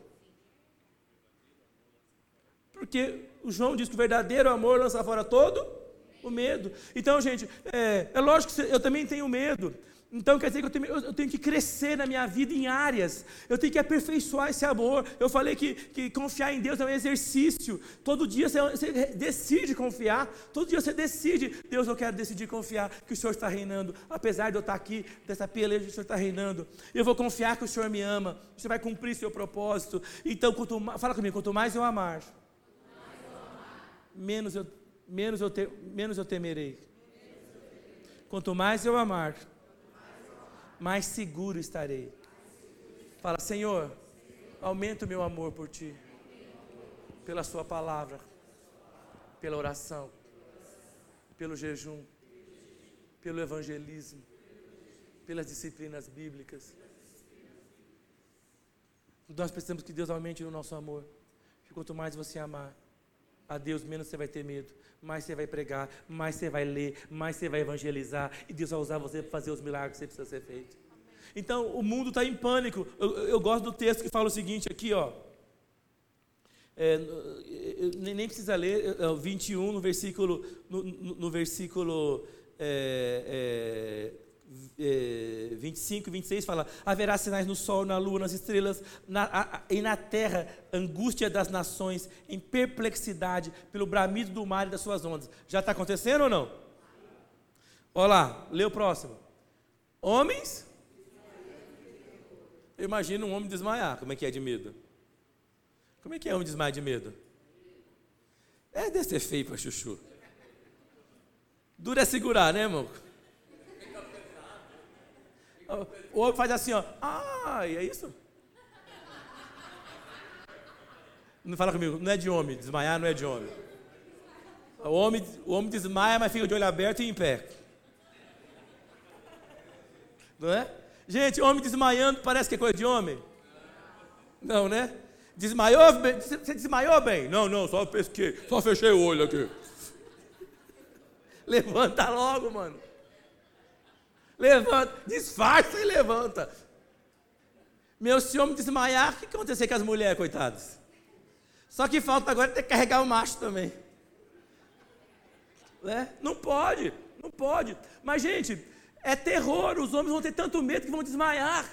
[SPEAKER 1] Porque o João diz que o verdadeiro amor lança fora todo o medo. Então, gente, é, é lógico que eu também tenho medo. Então quer dizer que eu tenho, eu tenho, que crescer na minha vida em áreas, eu tenho que aperfeiçoar esse amor. Eu falei que, que confiar em Deus é um exercício. Todo dia você, você, decide confiar, todo dia você decide, Deus, eu quero decidir confiar que o Senhor está reinando, apesar de eu estar aqui, dessa peleja, o Senhor está reinando. Eu vou confiar que o Senhor me ama, você vai cumprir seu propósito. Então, quanto, fala comigo, quanto mais eu amar, menos eu, menos eu, te, menos eu temerei. Quanto mais eu amar, mais seguro estarei. Fala, Senhor, aumenta o meu amor por Ti, pela Sua palavra, pela oração, pelo jejum, pelo evangelismo, pelas disciplinas bíblicas. Nós precisamos que Deus aumente o nosso amor. Quanto mais você amar a Deus, menos você vai ter medo mais você vai pregar, mais você vai ler, mais você vai evangelizar, e Deus vai usar você para fazer os milagres que você precisa ser feito. Então, o mundo está em pânico. Eu, eu, gosto do texto que fala o seguinte aqui, ó. É, nem precisa ler, é, 21, no versículo, no, no, no versículo é, é, é, 25 e 26 fala: haverá sinais no sol, na lua, nas estrelas, na, a, e na terra, angústia das nações, em perplexidade, pelo bramido do mar e das suas ondas. Já está acontecendo ou não? Olha lá, lê o próximo. Homens. Eu imagino um homem desmaiar. Como é que é de medo? Como é que é um homem desmaiar de medo? É, deve ser feio para chuchu. Duro é segurar, né, irmão? O homem faz assim, ó. Ah, é isso? Não fala comigo, não é de homem, desmaiar não é de homem. O homem, o homem desmaia, mas fica de olho aberto e em pé. Não é? Gente, homem desmaiando parece que é coisa de homem? Não, né? Desmaiou? Você desmaiou bem? Não, não, só pesquei, só fechei o olho aqui. Levanta logo, mano. Levanta, disfarça e levanta. Meu, se homem desmaiar, o que acontecer com as mulheres, coitadas? Só que falta agora ter que carregar o macho também. Né? Não pode, não pode. Mas, gente, é terror, os homens vão ter tanto medo que vão desmaiar.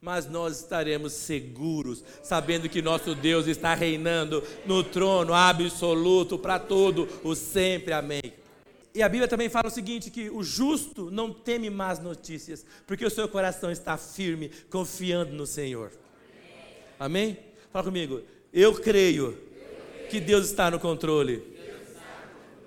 [SPEAKER 1] Mas nós estaremos seguros, sabendo que nosso Deus está reinando no trono absoluto para todo o sempre. Amém. E a Bíblia também fala o seguinte: que o justo não teme más notícias, porque o seu coração está firme, confiando no Senhor. Amém? Fala comigo. Eu creio que Deus está no controle.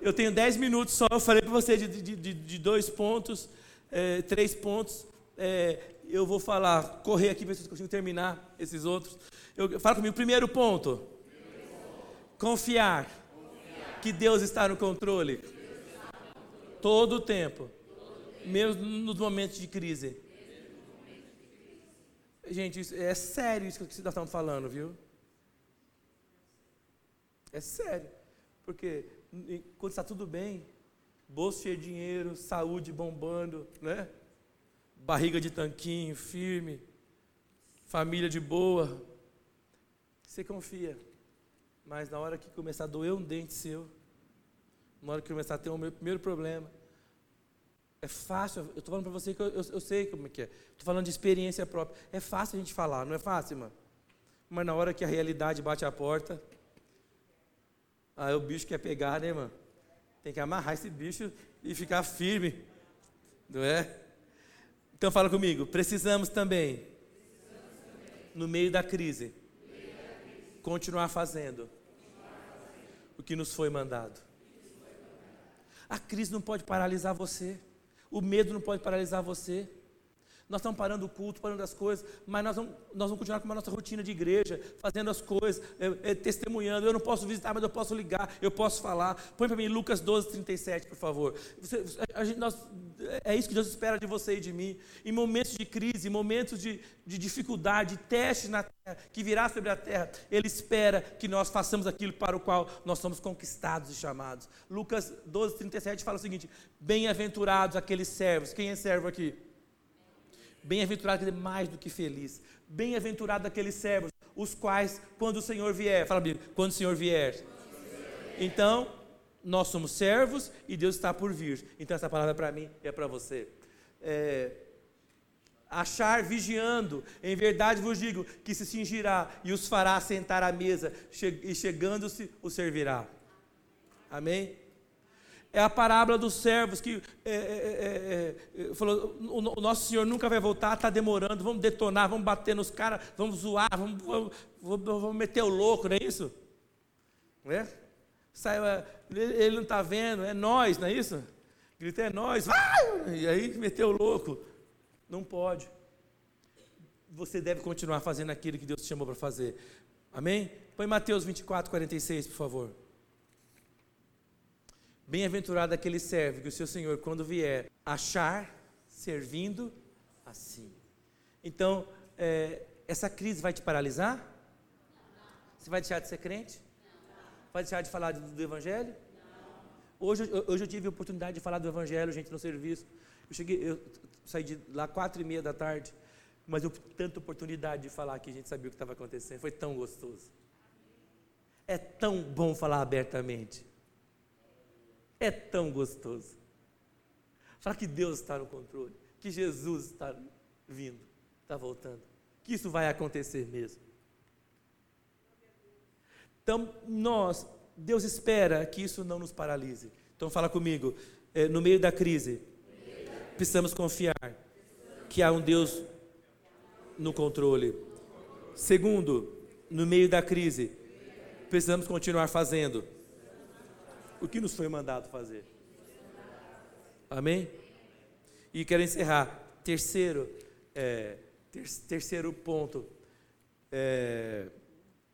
[SPEAKER 1] Eu tenho dez minutos só, eu falei para você de, de, de, dois pontos, é, três pontos. É, eu vou falar, correr aqui para ver se consigo terminar esses outros. Eu, fala comigo, primeiro ponto. Confiar que Deus está no controle. Todo o tempo. Mesmo nos momentos de crise. Gente, isso, é sério isso que nós estamos falando, viu? É sério. Porque quando está tudo bem, bolso cheio de dinheiro, saúde bombando, né? Barriga de tanquinho, firme, família de boa, você confia. Mas na hora que começar a doer um dente seu, na hora que começar a ter o meu primeiro problema. É fácil, eu estou falando para você que eu, eu, eu, sei como é que é. Estou falando de experiência própria. É fácil a gente falar, não é fácil, mano? Mas na hora que a realidade bate a porta, aí o bicho quer pegar, né, mano? Tem que amarrar esse bicho e ficar firme, não é? Então fala comigo, precisamos também, no meio da crise, continuar fazendo o que nos foi mandado. A crise não pode paralisar você. O medo não pode paralisar você. Nós estamos parando o culto, parando as coisas, mas nós vamos, nós vamos continuar com a nossa rotina de igreja, fazendo as coisas, é, é, testemunhando. Eu não posso visitar, mas eu posso ligar, eu posso falar. Põe para mim Lucas 12, 37, por favor. Você, a gente, nós, é isso que Deus espera de você e de mim. Em momentos de crise, em momentos de, de dificuldade, de teste na terra, que virá sobre a terra, Ele espera que nós façamos aquilo para o qual nós somos conquistados e chamados. Lucas 12, 37 fala o seguinte: Bem-aventurados aqueles servos. Quem é servo aqui? Bem-aventurado dizer mais do que feliz. Bem-aventurado aqueles servos, os quais, quando o Senhor vier, fala Bíblia, quando o Senhor vier. Então, nós somos servos e Deus está por vir. Então, essa palavra é para mim e é para você. é, achar vigiando, em verdade vos digo que se cingirá e os fará sentar à mesa, e chegando-se o servirá. Amém? É a parábola dos servos que é, é, é, é, é falou: o, nosso Senhor nunca vai voltar, está demorando, vamos detonar, vamos bater nos caras, vamos zoar, vamos, vamos, vamos, meter o louco, não é isso? É? ele não está vendo, é nós, não é isso? Grita, é nós! E aí meteu o louco. Não pode. Você deve continuar fazendo aquilo que Deus te chamou para fazer. Amém? Põe Mateus 24, 46, por favor. Bem-aventurado aquele servo que o seu Senhor, quando vier, achar servindo assim. Então, é, essa crise vai te paralisar? Você vai deixar de ser crente? Vai deixar de falar do, do Evangelho? Hoje, hoje eu tive a oportunidade de falar do Evangelho, gente, no serviço. Eu cheguei, eu saí de lá quatro e meia da tarde, mas eu tive tanta oportunidade de falar que a gente sabia o que estava acontecendo. Foi tão gostoso. É tão bom falar abertamente. É tão gostoso. Falar que Deus está no controle, que Jesus está vindo, está voltando, que isso vai acontecer mesmo. Então, nós, Deus espera que isso não nos paralise. Então, fala comigo, é, no meio da crise, precisamos confiar que há um Deus no controle. Segundo, no meio da crise, precisamos continuar fazendo o que nos foi mandado fazer. Amém? E quero encerrar. Terceiro, é, ter, terceiro ponto é,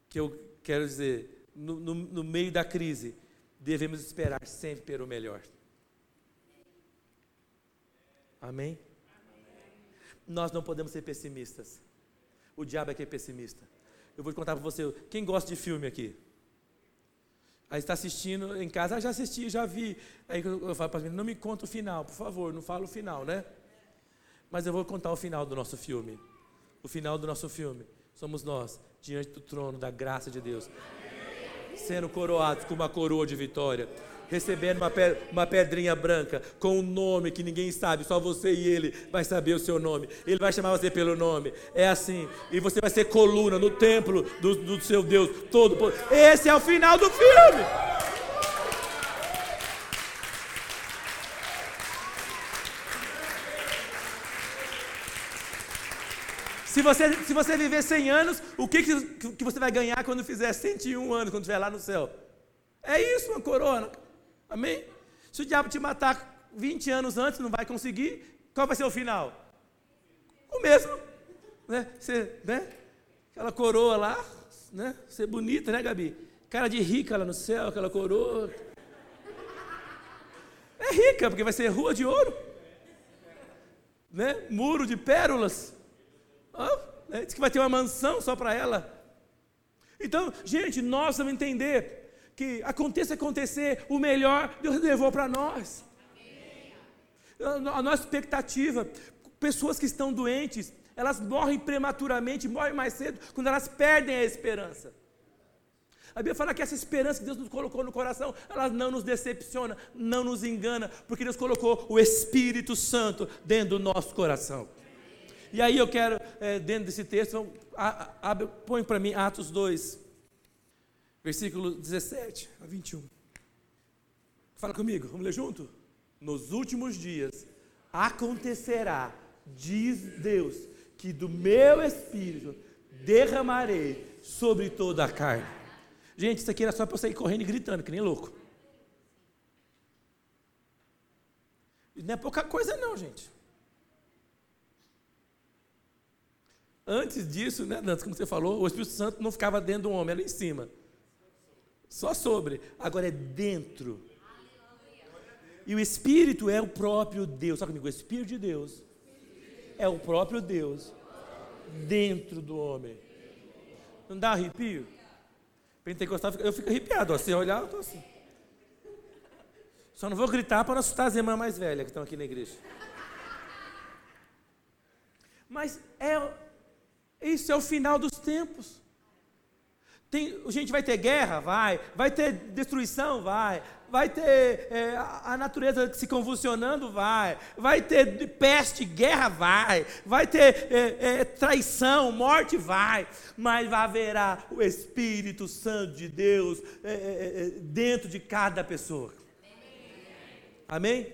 [SPEAKER 1] que eu quero dizer: no, no, no meio da crise, devemos esperar sempre pelo melhor. Amém? Nós não podemos ser pessimistas. O diabo é que é pessimista. Eu vou contar para você. Quem gosta de filme aqui? Aí está assistindo em casa, ah, já assisti, já vi. Aí eu falo para mim, não me conta o final, por favor, não fala o final, né? Mas eu vou contar o final do nosso filme. O final do nosso filme somos nós, diante do trono da graça de Deus, sendo coroados com uma coroa de vitória recebendo uma, uma pedrinha branca com um nome que ninguém sabe, só você e ele vai saber o seu nome. Ele vai chamar você pelo nome. É assim. E você vai ser coluna no templo do, do seu Deus todo. Esse é o final do filme. Se você, se você viver 100 anos, o que, que, que você vai ganhar quando fizer 101 anos, quando estiver lá no céu? É isso, uma corona. Amém? Se o diabo te matar 20 anos antes, não vai conseguir, qual vai ser o final? O mesmo. Né? Você, né? Aquela coroa lá, né? Ser bonita, né, Gabi? Cara de rica lá no céu, aquela coroa. É rica, porque vai ser rua de ouro. Né? Muro de pérolas. Oh, né? Diz que vai ter uma mansão só para ela. Então, gente, nós vamos entender que aconteça acontecer, o melhor Deus levou para nós. A nossa expectativa, pessoas que estão doentes, elas morrem prematuramente, morrem mais cedo, quando elas perdem a esperança. A Bíblia fala que essa esperança que Deus nos colocou no coração, ela não nos decepciona, não nos engana, porque Deus colocou o Espírito Santo dentro do nosso coração. E aí eu quero, é, dentro desse texto, põe para mim Atos 2, versículo 17 a 21. Fala comigo, vamos ler junto? Nos últimos dias acontecerá, diz Deus, que do meu espírito derramarei sobre toda a carne. Gente, isso aqui era só para eu sair correndo e gritando, que nem louco. Não é pouca coisa, não, gente. Antes disso, né, Dantas, como você falou, o Espírito Santo não ficava dentro do homem, era em cima. Só sobre. Agora é dentro. E o Espírito é o próprio Deus. Só comigo, o Espírito de Deus é o próprio Deus dentro do homem. Não dá arrepio? Pentecostal, eu fico arrepiado. Ó. Se olhar, eu estou assim. Só não vou gritar para não assustar as irmãs mais velhas que estão aqui na igreja. Mas é, isso é o final dos tempos. Tem, gente vai ter guerra? Vai. Vai ter destruição? Vai. Vai ter é, a natureza se convulsionando? Vai. Vai ter peste, guerra? Vai. Vai ter é, é, traição, morte? Vai. Mas haverá o Espírito Santo de Deus é, é, é, dentro de cada pessoa. Amém?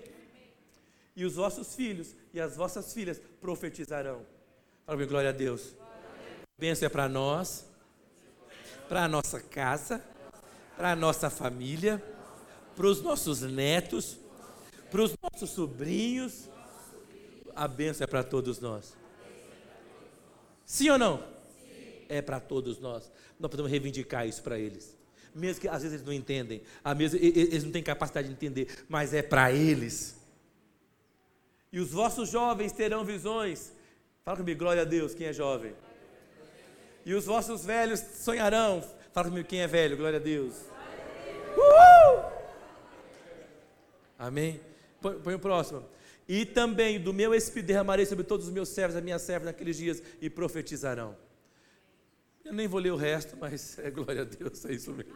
[SPEAKER 1] E os vossos filhos e as vossas filhas profetizarão. Fala glória a Deus. Bênção é para nós para a nossa casa, para a nossa família, para os nossos netos, para os nossos sobrinhos. A bênção é para todos nós. Sim ou não? É para todos nós. Nós podemos reivindicar isso para eles. Mesmo que às vezes eles não entendem, vezes eles não têm capacidade de entender, mas é para eles. E os vossos jovens terão visões. Fala comigo, glória a Deus, quem é jovem? E os vossos velhos sonharão. Fala comigo, quem é velho? Glória a Deus. Uhul! Amém? Põe, põe o próximo. E também do meu espírito derramarei sobre todos os meus servos, a minha serva naqueles dias, e profetizarão. Eu nem vou ler o resto, mas é glória a Deus, é isso mesmo.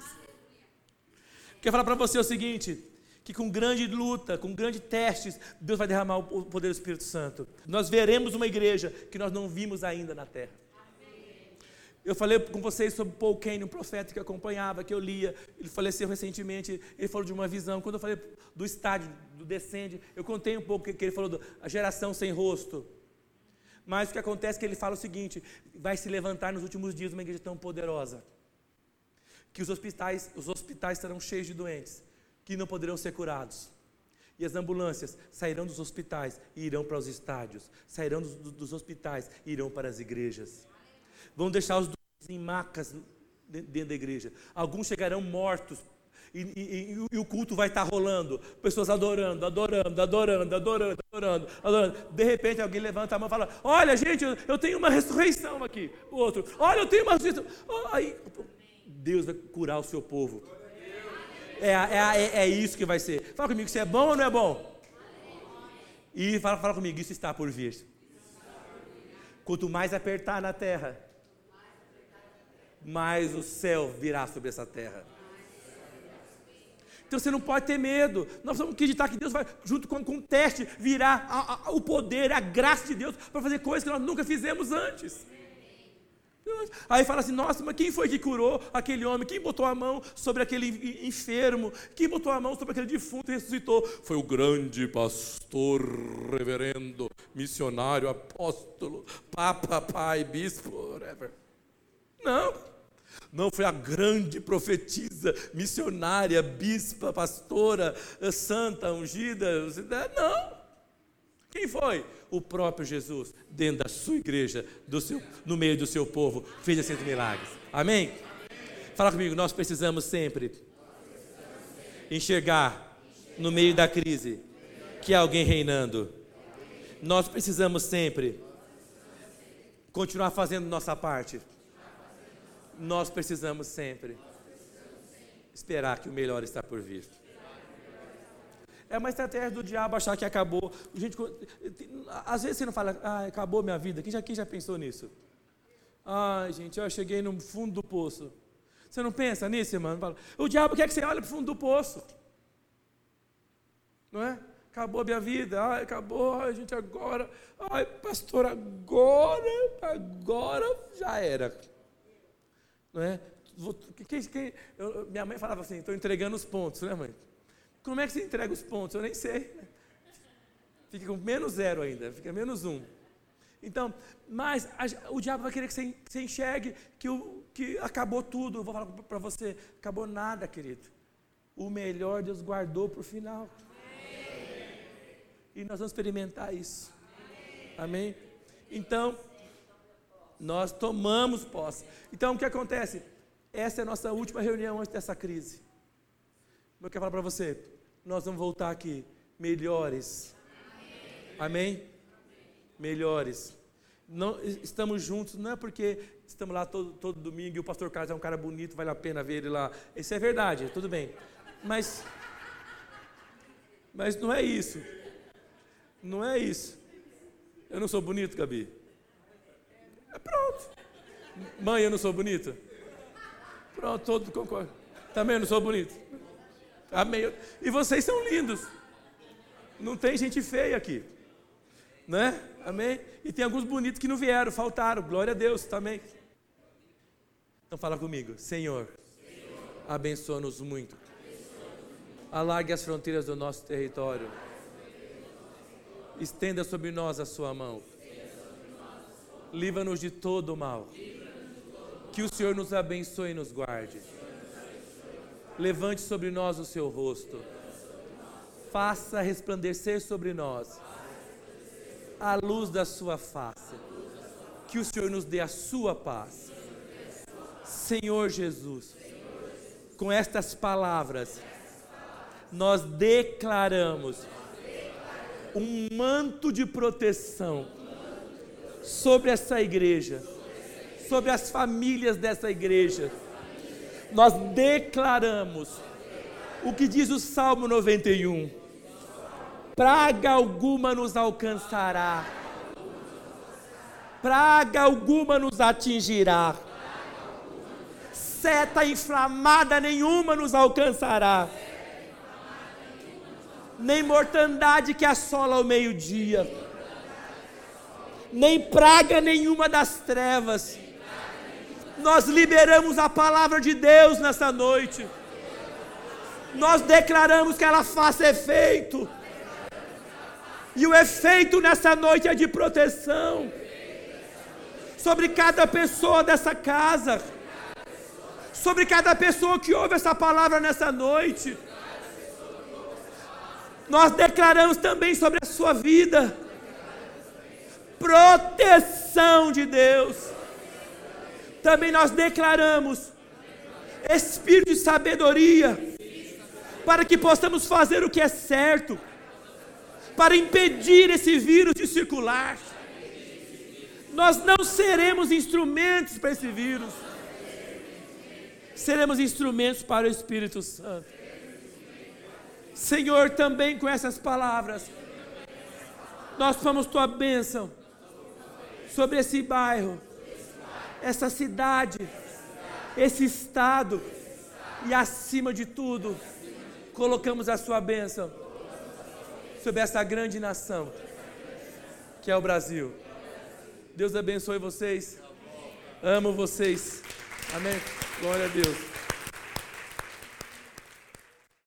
[SPEAKER 1] Quero falar para você o seguinte: que com grande luta, com grandes testes, Deus vai derramar o poder do Espírito Santo. Nós veremos uma igreja que nós não vimos ainda na terra. Eu falei com vocês sobre Paul Kane, um profeta que acompanhava, que eu lia. Ele faleceu recentemente. Ele falou de uma visão. Quando eu falei do estádio, do descende, eu contei um pouco que ele falou da geração sem rosto. Mas o que acontece é que ele fala o seguinte: vai se levantar nos últimos dias uma igreja tão poderosa que os hospitais, os hospitais estarão cheios de doentes que não poderão ser curados. E as ambulâncias sairão dos hospitais e irão para os estádios, sairão dos, dos hospitais e irão para as igrejas vão deixar os doentes em macas dentro da igreja. Alguns chegarão mortos. E, e, e, o culto vai estar rolando, pessoas adorando, adorando, adorando, adorando, adorando, adorando. De repente alguém levanta a mão e fala: Olha, gente, eu, eu tenho uma ressurreição aqui. O outro, olha, eu tenho uma ressurreição. Oh, aí, Deus vai curar o seu povo. É, é, é, é, isso que vai ser. Fala comigo, isso é bom ou não é bom? E fala, fala comigo, isso está por vir. Quanto mais apertar na terra, mais o céu virá sobre essa terra. Então você não pode ter medo. Nós vamos acreditar que Deus vai, junto com, com o teste, virar a, a, o poder, a graça de Deus para fazer coisas que nós nunca fizemos antes. Aí fala assim: nossa, mas quem foi que curou aquele homem? Quem botou a mão sobre aquele enfermo? Quem botou a mão sobre aquele defunto e ressuscitou? Foi o grande pastor, reverendo, missionário, apóstolo, papa, pai, bispo, whatever. Não. Não foi a grande profetisa, missionária, bispa, pastora, eh, santa, ungida. Não. Quem foi? O próprio Jesus, dentro da sua igreja, seu, no meio do seu povo, fez esses milagres. Amém? Fala comigo, nós precisamos sempre enxergar no meio da crise que há alguém reinando. Nós precisamos sempre continuar fazendo nossa parte nós precisamos sempre esperar que o melhor está por vir. É uma estratégia do diabo achar que acabou. Gente, às vezes você não fala, ah, acabou minha vida. Quem já, quem já pensou nisso? Ai, gente, eu cheguei no fundo do poço. Você não pensa nisso, irmão? O diabo quer que você olhe para o fundo do poço. Não é? Acabou minha vida, ai, acabou, ai, gente, agora, ai, pastor, agora, agora já era. É? Quem, eu, minha mãe falava assim, estou entregando os pontos, né mãe? Como é que você entrega os pontos? Eu nem sei. Fica com menos zero ainda, fica menos um. Então, mas a, o diabo vai querer que você, que você enxergue que, o, que acabou tudo. Eu vou falar para você, acabou nada, querido. O melhor Deus guardou para o final. Amém. E nós vamos experimentar isso. Amém? Amém? Então, nós tomamos posse. Então o que acontece? Essa é a nossa última reunião antes dessa crise. Eu quero falar para você, nós vamos voltar aqui melhores. Amém? Amém? Melhores. Não, estamos juntos, não é porque estamos lá todo, todo domingo e o pastor Carlos é um cara bonito, vale a pena ver ele lá. Isso é verdade, tudo bem. Mas, mas não é isso. Não é isso. Eu não sou bonito, Gabi? É pronto. Mãe, eu não sou bonita? Pronto, todos concordam. Também não sou bonito. Amém. E vocês são lindos. Não tem gente feia aqui. Né? Amém? E tem alguns bonitos que não vieram, faltaram. Glória a Deus também. Então fala comigo. Senhor, abençoa-nos muito. Alargue as fronteiras do nosso território. Estenda sobre nós a sua mão. Livra-nos de todo o mal. Que o Senhor nos abençoe e nos guarde. Levante sobre nós o seu rosto. Faça resplandecer sobre nós a luz da sua face. Que o Senhor nos dê a sua paz. Senhor Jesus, com estas palavras, nós declaramos um manto de proteção sobre essa igreja, sobre as famílias dessa igreja. Nós declaramos o que diz o Salmo 91: praga alguma nos alcançará, praga alguma nos atingirá, seta inflamada nenhuma nos alcançará. Nem mortandade que assola ao meio-dia, nem praga nenhuma das trevas. Nós liberamos a palavra de Deus nessa noite. Nós declaramos que ela faça efeito. E o efeito nessa noite é de proteção sobre cada pessoa dessa casa, sobre cada pessoa que ouve essa palavra nessa noite nós declaramos também sobre a sua vida proteção de Deus. Também nós declaramos espírito de sabedoria para que possamos fazer o que é certo, para impedir esse vírus de circular. Nós não seremos instrumentos para esse vírus, seremos instrumentos para o Espírito Santo. Senhor, também com essas palavras, nós fomos tua bênção sobre esse bairro, essa cidade, esse estado e acima de tudo, colocamos a sua bênção sobre essa grande nação que é o Brasil. Deus abençoe vocês. Amo vocês. Amém. Glória a Deus.